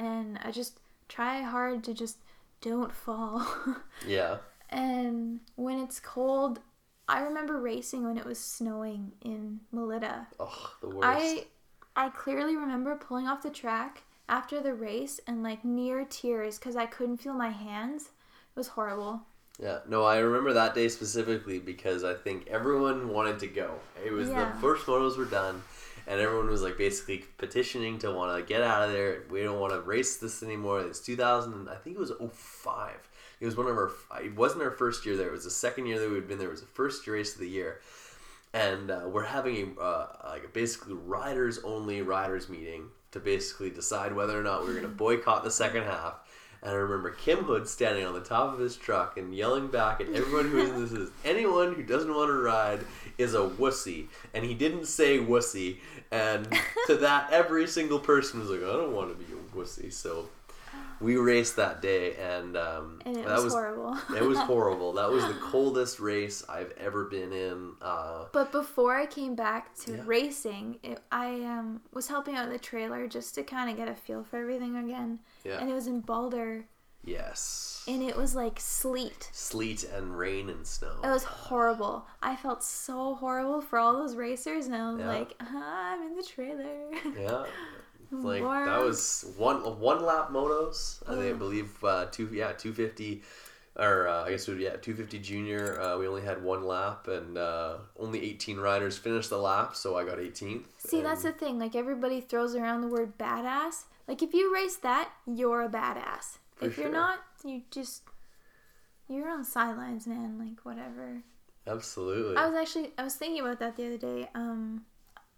And I just try hard to just don't fall. Yeah. And when it's cold, I remember racing when it was snowing in Melita. Oh, the worst. I I clearly remember pulling off the track after the race and like near tears because I couldn't feel my hands. It was horrible. Yeah, no, I remember that day specifically because I think everyone wanted to go. It was Yeah. the first photos were done, and everyone was like basically petitioning to want to get out of there. We don't want to race this anymore. It's 2000, and I think it was 05. It was one of our. It wasn't our first year there. It was the second year that we had been there. It was the first race of the year, and uh, we're having a uh, like a basically riders only riders meeting to basically decide whether or not we we're going to boycott the second half. And I remember Kim Hood standing on the top of his truck and yelling back at everyone who is this is anyone who doesn't want to ride is a wussy. And he didn't say wussy. And to that, every single person was like, I don't want to be a wussy. So we raced that day, and um, And it that was, horrible. it was horrible. That was the coldest race I've ever been in. Uh, But before I came back to Yeah. racing, it, I um, was helping out the trailer just to kind of get a feel for everything again. Yeah. And it was in Boulder, yes, and it was like sleet. sleet and rain and snow. It was horrible. I felt so horrible for all those racers, and I was Yeah. like, "Ah, I'm in the trailer. Yeah. Like that was one one lap motos. I think I believe uh, two yeah two fifty, or uh, I guess it would, yeah two fifty junior. Uh, we only had one lap and uh, only eighteen riders finished the lap, so I got eighteenth. See, that's the thing. Like everybody throws around the word badass. Like if you race that, you're a badass. For if you're not, you just you're on sidelines, man. Like whatever. absolutely. I was actually I was thinking about that the other day. Um,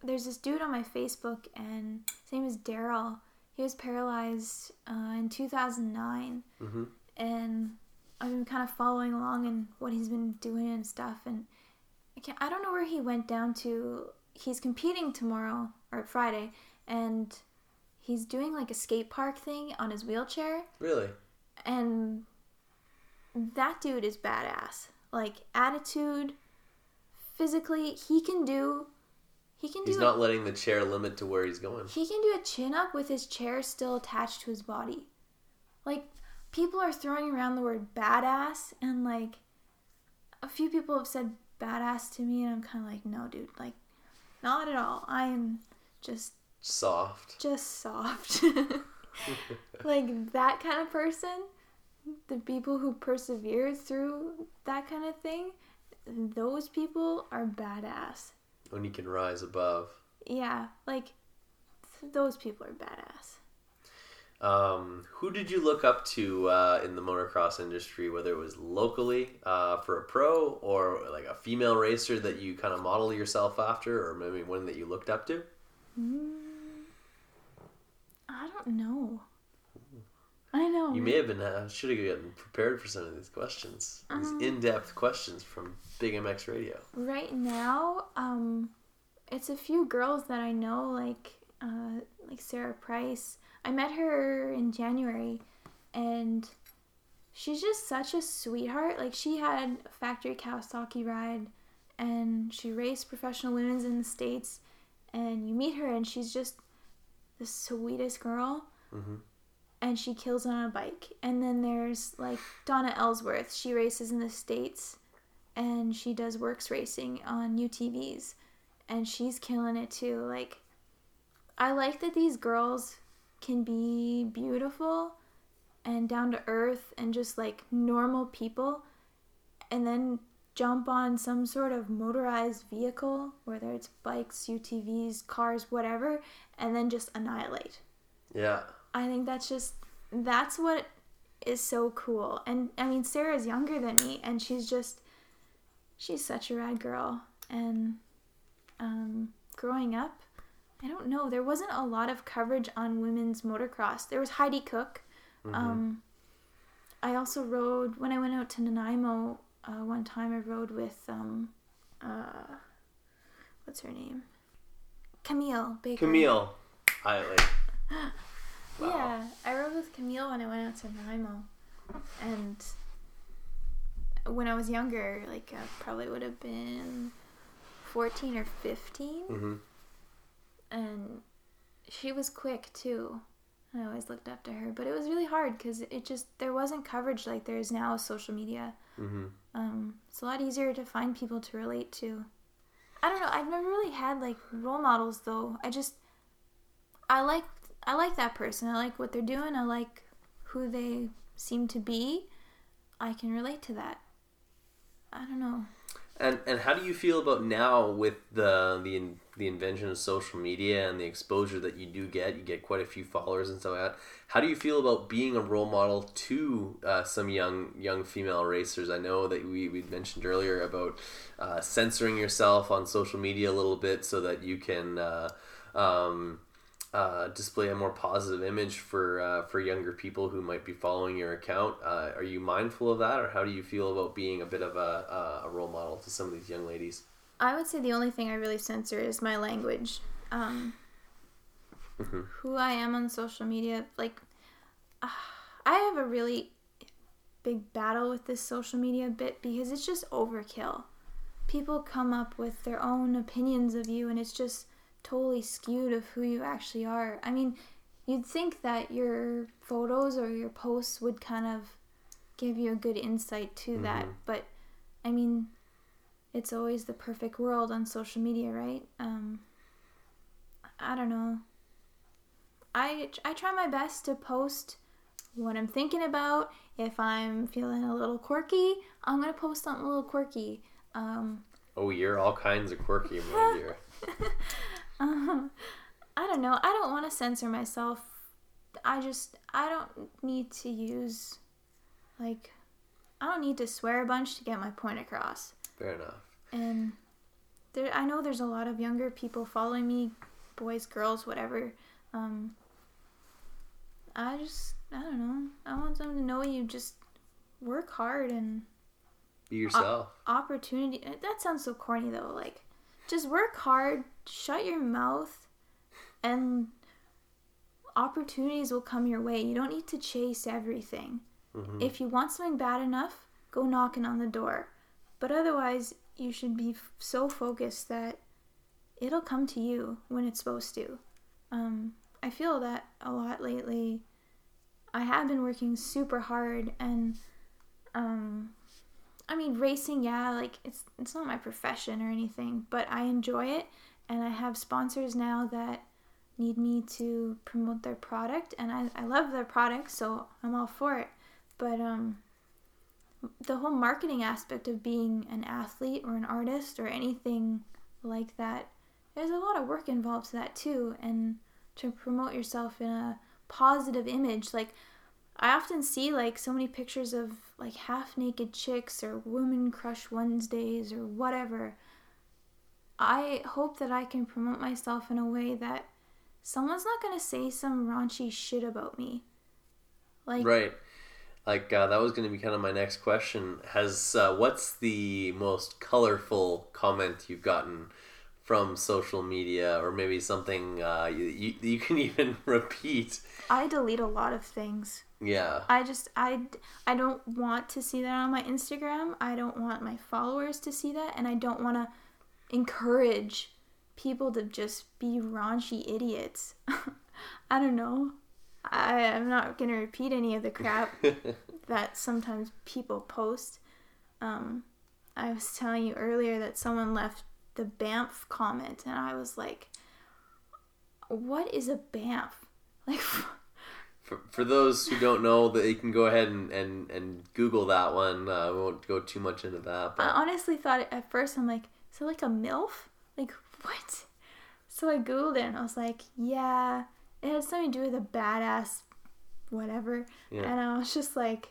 there's this dude on my Facebook, and his name is Daryl. He was paralyzed uh, in 2009, Mhm. and I've been kind of following along and what he's been doing and stuff. And I can't, I don't know where he went down to. He's competing tomorrow or Friday, and he's doing like a skate park thing on his wheelchair really. and that dude is badass. Like attitude, physically, he can do. He can do. He's not letting the chair limit to where he's going. he can do a chin up with his chair still attached to his body. Like people are throwing around the word badass, and like a few people have said badass to me, and I'm kind of like, no, dude, like not at all. I am just Soft. just soft. like that kind of person, the people who persevere through that kind of thing, those people are badass. When you can rise above. Yeah, like those people are badass. Um, who did you look up to uh, in the motocross industry, whether it was locally uh, for a pro or like a female racer that you kind of model yourself after, or maybe one that you looked up to? Mm, I don't know. I know. You may have been uh, should have gotten prepared for some of these questions, these in-depth questions from Big MX Radio. Right now, um, it's a few girls that I know, like uh, like Sara Price. I met her in January, and she's just such a sweetheart. Like she had a factory Kawasaki ride, and she raced professional women's in the states. And you meet her, and she's just the sweetest girl. And she kills on a bike. And then there's like Donna Ellsworth. She races in the states, and she does works racing on UTVs and she's killing it too like i like that these girls can be beautiful and down to earth and just like normal people and then jump on some sort of motorized vehicle whether it's bikes utvs cars whatever and then just annihilate Yeah, I think that's just that's what is so cool. And I mean Sara's younger than me and she's just she's such a rad girl. And um growing up, I don't know, there wasn't a lot of coverage on women's motocross. There was Heidi Cook. Um I also rode when I went out to Nanaimo uh, one time I rode with um uh what's her name? Camille Baker. Camille. I like. Yeah, I rode with Camille when I went out to Nanaimo, and when I was younger, like I probably would have been fourteen or 15 Mhm. and she was quick too. I always looked up to her, but it was really hard because it just there wasn't coverage like there is now with social media. Mhm. Um, it's a lot easier to find people to relate to. I don't know. I've never really had like role models though. I just I like I like that person. I like what they're doing. I like who they seem to be. I can relate to that. I don't know. And and how do you feel about now with the the the invention of social media and the exposure that you do get? You get quite a few followers and so that. How do you feel about being a role model to uh, some young young female racers? I know that we we mentioned earlier about uh, censoring yourself on social media a little bit so that you can. Uh, um, uh, display a more positive image for uh, for younger people who might be following your account. Uh, are you mindful of that, or how do you feel about being a bit of a, a, a role model to some of these young ladies? I would say the only thing I really censor is my language. Um, Mhm. Who I am on social media, like, uh, I have a really big battle with this social media bit because it's just overkill. People come up with their own opinions of you, and it's just totally skewed of who you actually are. I mean, you'd think that your photos or your posts would kind of give you a good insight to that, but I mean, it's always the perfect world on social media, right? Um, I don't know. I, I try my best to post what I'm thinking about. If I'm feeling a little quirky, I'm gonna post something a little quirky. Um, Oh, you're all kinds of quirky, my dear. um, I don't know. I don't want to censor myself. I just I don't need to use like I don't need to swear a bunch to get my point across. Fair enough. and there I know there's a lot of younger people following me, boys, girls, whatever. Um, I just I don't know. I want them to know you just work hard and Be yourself. opportunity. That sounds so corny though. Like, just work hard, shut your mouth, and opportunities will come your way. You don't need to chase everything. If you want something bad enough, go knocking on the door. But otherwise, you should be f- so focused that it'll come to you when it's supposed to. Um, I feel that a lot lately. I have been working super hard and um, I mean, racing, yeah, like it's it's not my profession or anything, but I enjoy it, and I have sponsors now that need me to promote their product, and I, I love their product, so I'm all for it. But um, the whole marketing aspect of being an athlete or an artist or anything like that, there's a lot of work involved to that too, and to promote yourself in a positive image. Like I often see like so many pictures of like half naked chicks or women crush Wednesdays or whatever. I hope that I can promote myself in a way that someone's not gonna say some raunchy shit about me. Like Right. Like uh, that was going to be kind of my next question. Has uh, what's the most colorful comment you've gotten from social media, or maybe something uh, you, you you can even repeat? I delete a lot of things. Yeah. I just I I don't want to see that on my Instagram. I don't want my followers to see that and I don't want to encourage people to just be raunchy idiots. I don't know. I I'm not going to repeat any of the crap that sometimes people post. Um I was telling you earlier that someone left the BAMF comment and I was like what is a BAMF? Like For, for those who don't know, that you can go ahead and, and, and Google that one. Uh, I won't go too much into that. I honestly thought at first. I'm like, is it like a MILF? Like, what? So I Googled it and I was like, yeah, it had something to do with a badass whatever. Yeah. And I was just like,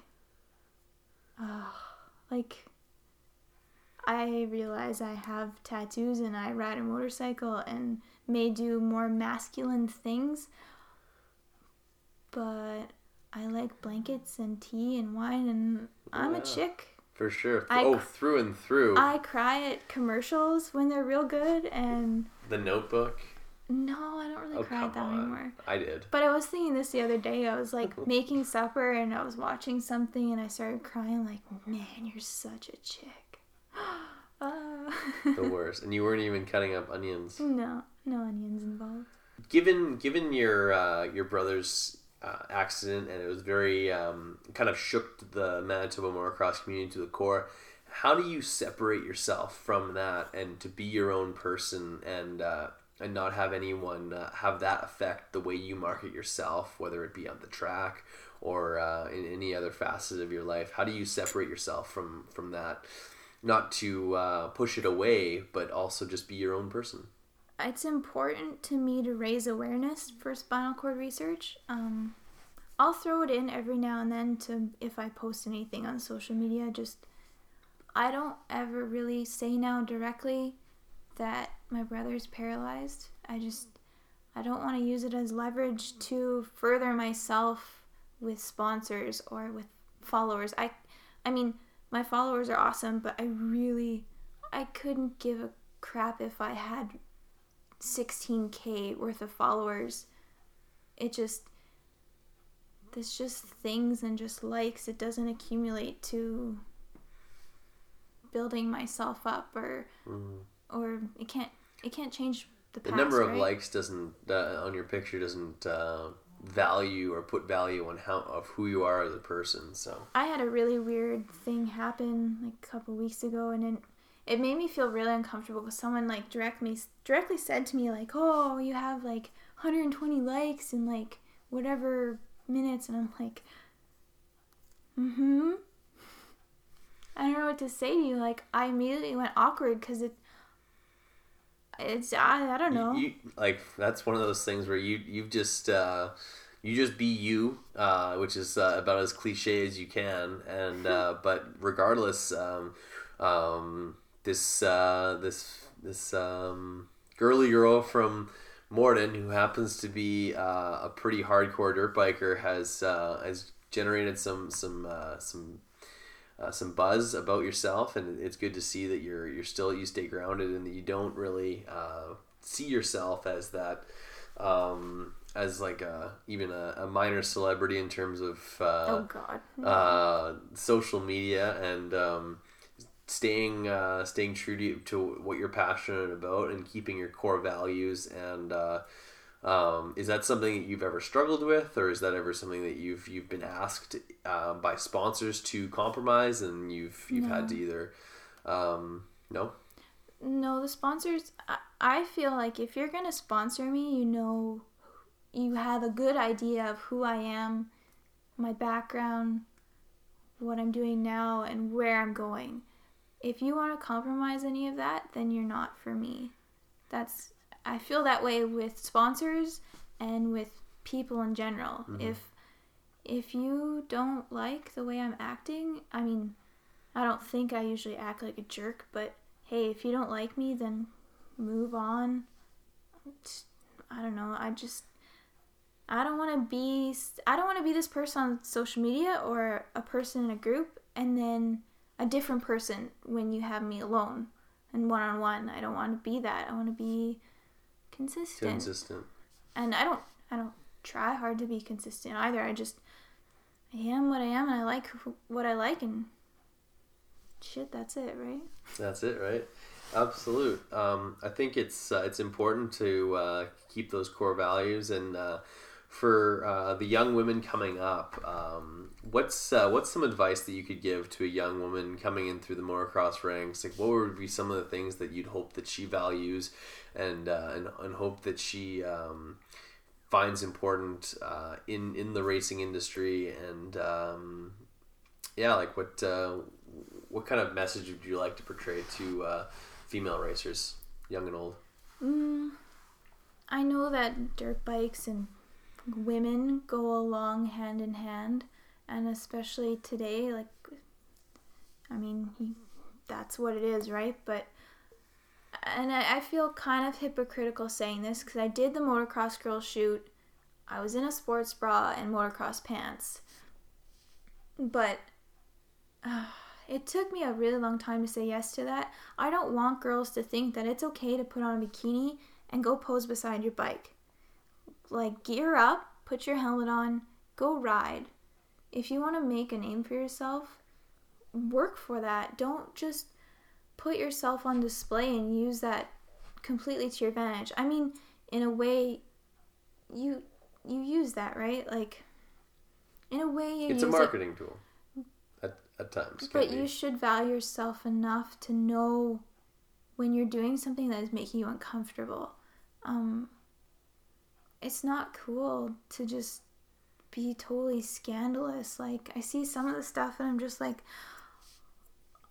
oh, like, I realize I have tattoos and I ride a motorcycle and may do more masculine things, but I like blankets and tea and wine and I'm Yeah. a chick. for sure. I oh, through and through. I cry at commercials when they're real good, and the Notebook. no, I don't really Oh, cry at that on. anymore. I did. But I was thinking this the other day. I was like making supper and I was watching something and I started crying, like, man, you're such a chick. uh, The worst. and you weren't even cutting up onions. no, no onions involved. given given your uh, your brother's uh, accident and it was very um, kind of shook the Manitoba motocross community to the core. How do you separate yourself from that and to be your own person and uh, and not have anyone uh, have that affect the way you market yourself, whether it be on the track or uh, in any other facet of your life? How do you separate yourself from from that? Not to uh, push it away, but also just be your own person. It's important to me to raise awareness for spinal cord research. Um, I'll throw it in every now and then to if I post anything on social media. Just I don't ever really say now directly that my brother's paralyzed. I just I don't want to use it as leverage to further myself with sponsors or with followers. I I mean, my followers are awesome, but I really I couldn't give a crap if I had 16k worth of followers. It just there's just things and just likes. It doesn't accumulate to building myself up or or it can't it can't change the the number of right? likes doesn't uh, on your picture doesn't uh, value or put value on how of who you are as a person. So I had a really weird thing happen like a couple weeks ago, and it, it made me feel really uncomfortable because someone like directly directly said to me like, "Oh, you have like 120 likes in like whatever minutes," and I'm like, "Mm-hmm." I don't know what to say to you. Like, I immediately went awkward because it. It's I, I don't know. you, like that's one of those things where you you've just uh, you just be you, uh, which is uh, about as cliche as you can. And uh, but regardless, um, um, this uh, this this um, girly girl from Morden, who happens to be uh, a pretty hardcore dirt biker, has uh, has generated some some uh, some uh, some buzz about yourself, and it's good to see that you're you're still you stay grounded and that you don't really uh, see yourself as that um, as like a even a, a minor celebrity in terms of uh, oh God. uh, social media and um, staying uh, staying true to, to what you're passionate about and keeping your core values and uh, um, is that something that you've ever struggled with or is that ever something that you've you've been asked uh, by sponsors to compromise and you've you've had to either um, no No, the sponsors. I, I feel like if you're gonna sponsor me, you know, you have a good idea of who I am, my background, what I'm doing now, and where I'm going. If you want to compromise any of that, then you're not for me. That's I feel that way with sponsors and with people in general. Mm-hmm. If if you don't like the way I'm acting, I mean, I don't think I usually act like a jerk, but hey, if you don't like me, then move on. I don't know. I just I don't want to be I don't want to be this person on social media or a person in a group and then a different person when you have me alone and one on one. I don't want to be that. I want to be consistent. Consistent. And I don't I don't try hard to be consistent either. I just I am what I am and I like what I like and shit, that's it, right? That's it, right? Absolute. Um, I think it's uh, it's important to uh, keep those core values, and uh, for uh, the young women coming up, um, what's uh, what's some advice that you could give to a young woman coming in through the motocross ranks? Like, what would be some of the things that you'd hope that she values, and uh, and, and hope that she um, finds important uh, in in the racing industry, and um, yeah, like what uh, what kind of message would you like to portray to uh, female racers, young and old? Mm, I know that dirt bikes and women go along hand in hand, and especially today, like, I mean, that's what it is, right? But, and I, I feel kind of hypocritical saying this because I did the motocross girl shoot. I was in a sports bra and motocross pants. But uh, it took me a really long time to say yes to that. I don't want girls to think that it's okay to put on a bikini and go pose beside your bike. Like, gear up, put your helmet on, go ride. If you want to make a name for yourself, work for that. Don't just put yourself on display and use that completely to your advantage. I mean, in a way, you you use that right, like in a way you It's a it marketing tool at, at times. but can you be. should value yourself enough to know when you're doing something that is making you uncomfortable. Um, it's not cool to just be totally scandalous. Like, I see some of the stuff and I'm just like,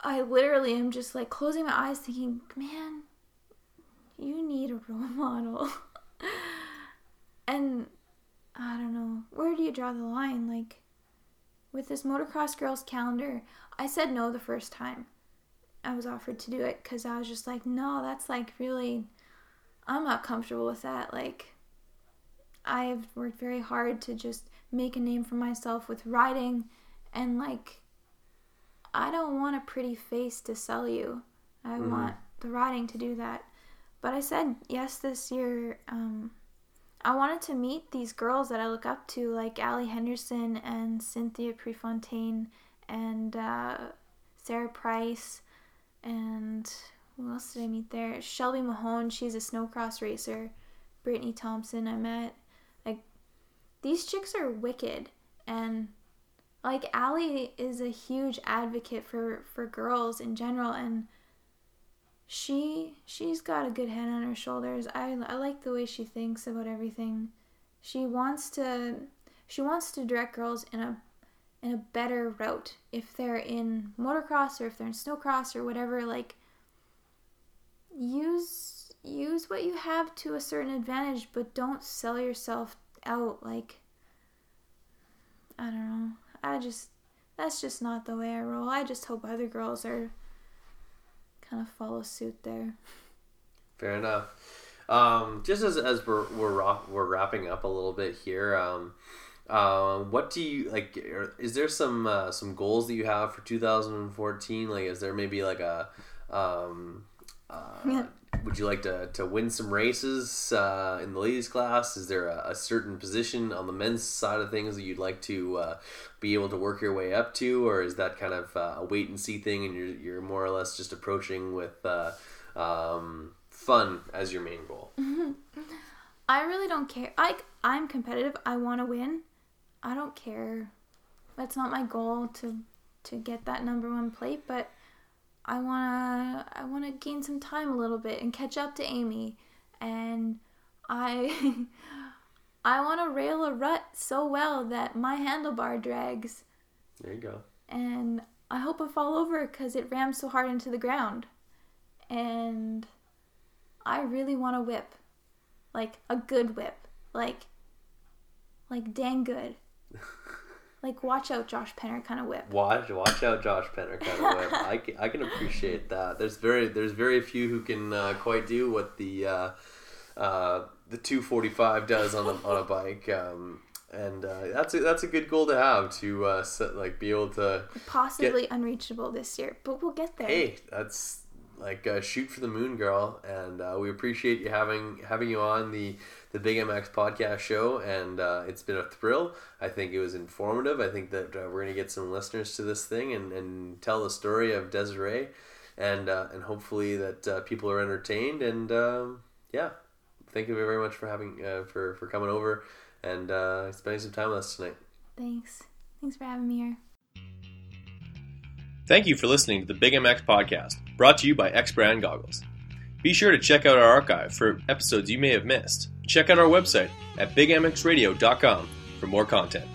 I literally am just like closing my eyes thinking, man, you need a role model. and I don't know, where do you draw the line? Like, with this motocross girls calendar, I said no the first time I was offered to do it because I was just like, no, that's like really, I'm not comfortable with that. Like, I've worked very hard to just make a name for myself with writing and like, I don't want a pretty face to sell you. I want the writing to do that. But I said yes this year. Um, I wanted to meet these girls that I look up to, like Allie Henderson and Cynthia Prefontaine and uh, Sara Price, and who else did I meet there? Shelby Mahone, she's a snowcross racer. Brittany Thompson, I met. These chicks are wicked, and like Allie is a huge advocate for for girls in general, and she she's got a good head on her shoulders. I I like the way she thinks about everything. She wants to she wants to direct girls in a in a better route if they're in motocross or if they're in snowcross or whatever like use use what you have to a certain advantage but don't sell yourself out like I don't know. I just that's just not the way I roll. I just hope other girls are kind of follow suit there. Fair enough. Um, just as, as we're we're we're wrapping up a little bit here, um, uh, what do you like? Is there some uh, some goals that you have for 2014? Like, is there maybe like a um, uh, Yeah. Would you like to, to win some races uh, in the ladies class? Is there a, a certain position on the men's side of things that you'd like to uh, be able to work your way up to, or is that kind of uh, a wait and see thing, and you're you're more or less just approaching with uh, um, fun as your main goal? I really don't care. I I'm competitive. I want to win. I don't care. That's not my goal to to get that number one plate, but I wanna I wanna gain some time a little bit and catch up to Amy, and I I want to rail a rut so well that my handlebar drags, There you go. and I hope I fall over because it rams so hard into the ground, and I really want to whip, like a good whip, like like dang good. Like watch out, Josh Penner kind of whip. Watch, watch out, Josh Penner kind of whip. I can, I can appreciate that. There's very, there's very few who can uh, quite do what the uh, uh, the 245 does on a on a bike. Um, and uh, that's a, that's a good goal to have to uh, set, like be able to Possibly unreachable this year, but we'll get there. hey that's like uh, shoot for the moon girl and uh, we appreciate you having having you on the the big mx podcast show and uh, it's been a thrill i think it was informative i think that uh, we're going to get some listeners to this thing and, and tell the story of desiree and uh, and hopefully that uh, people are entertained and um, yeah thank you very much for having uh, for for coming over and uh, spending some time with us tonight Thanks. Thanks for having me here. Thank you for listening to the Big MX podcast, brought to you by X Brand Goggles. Be sure to check out our archive for episodes you may have missed. Check out our website at bigmxradio.com for more content.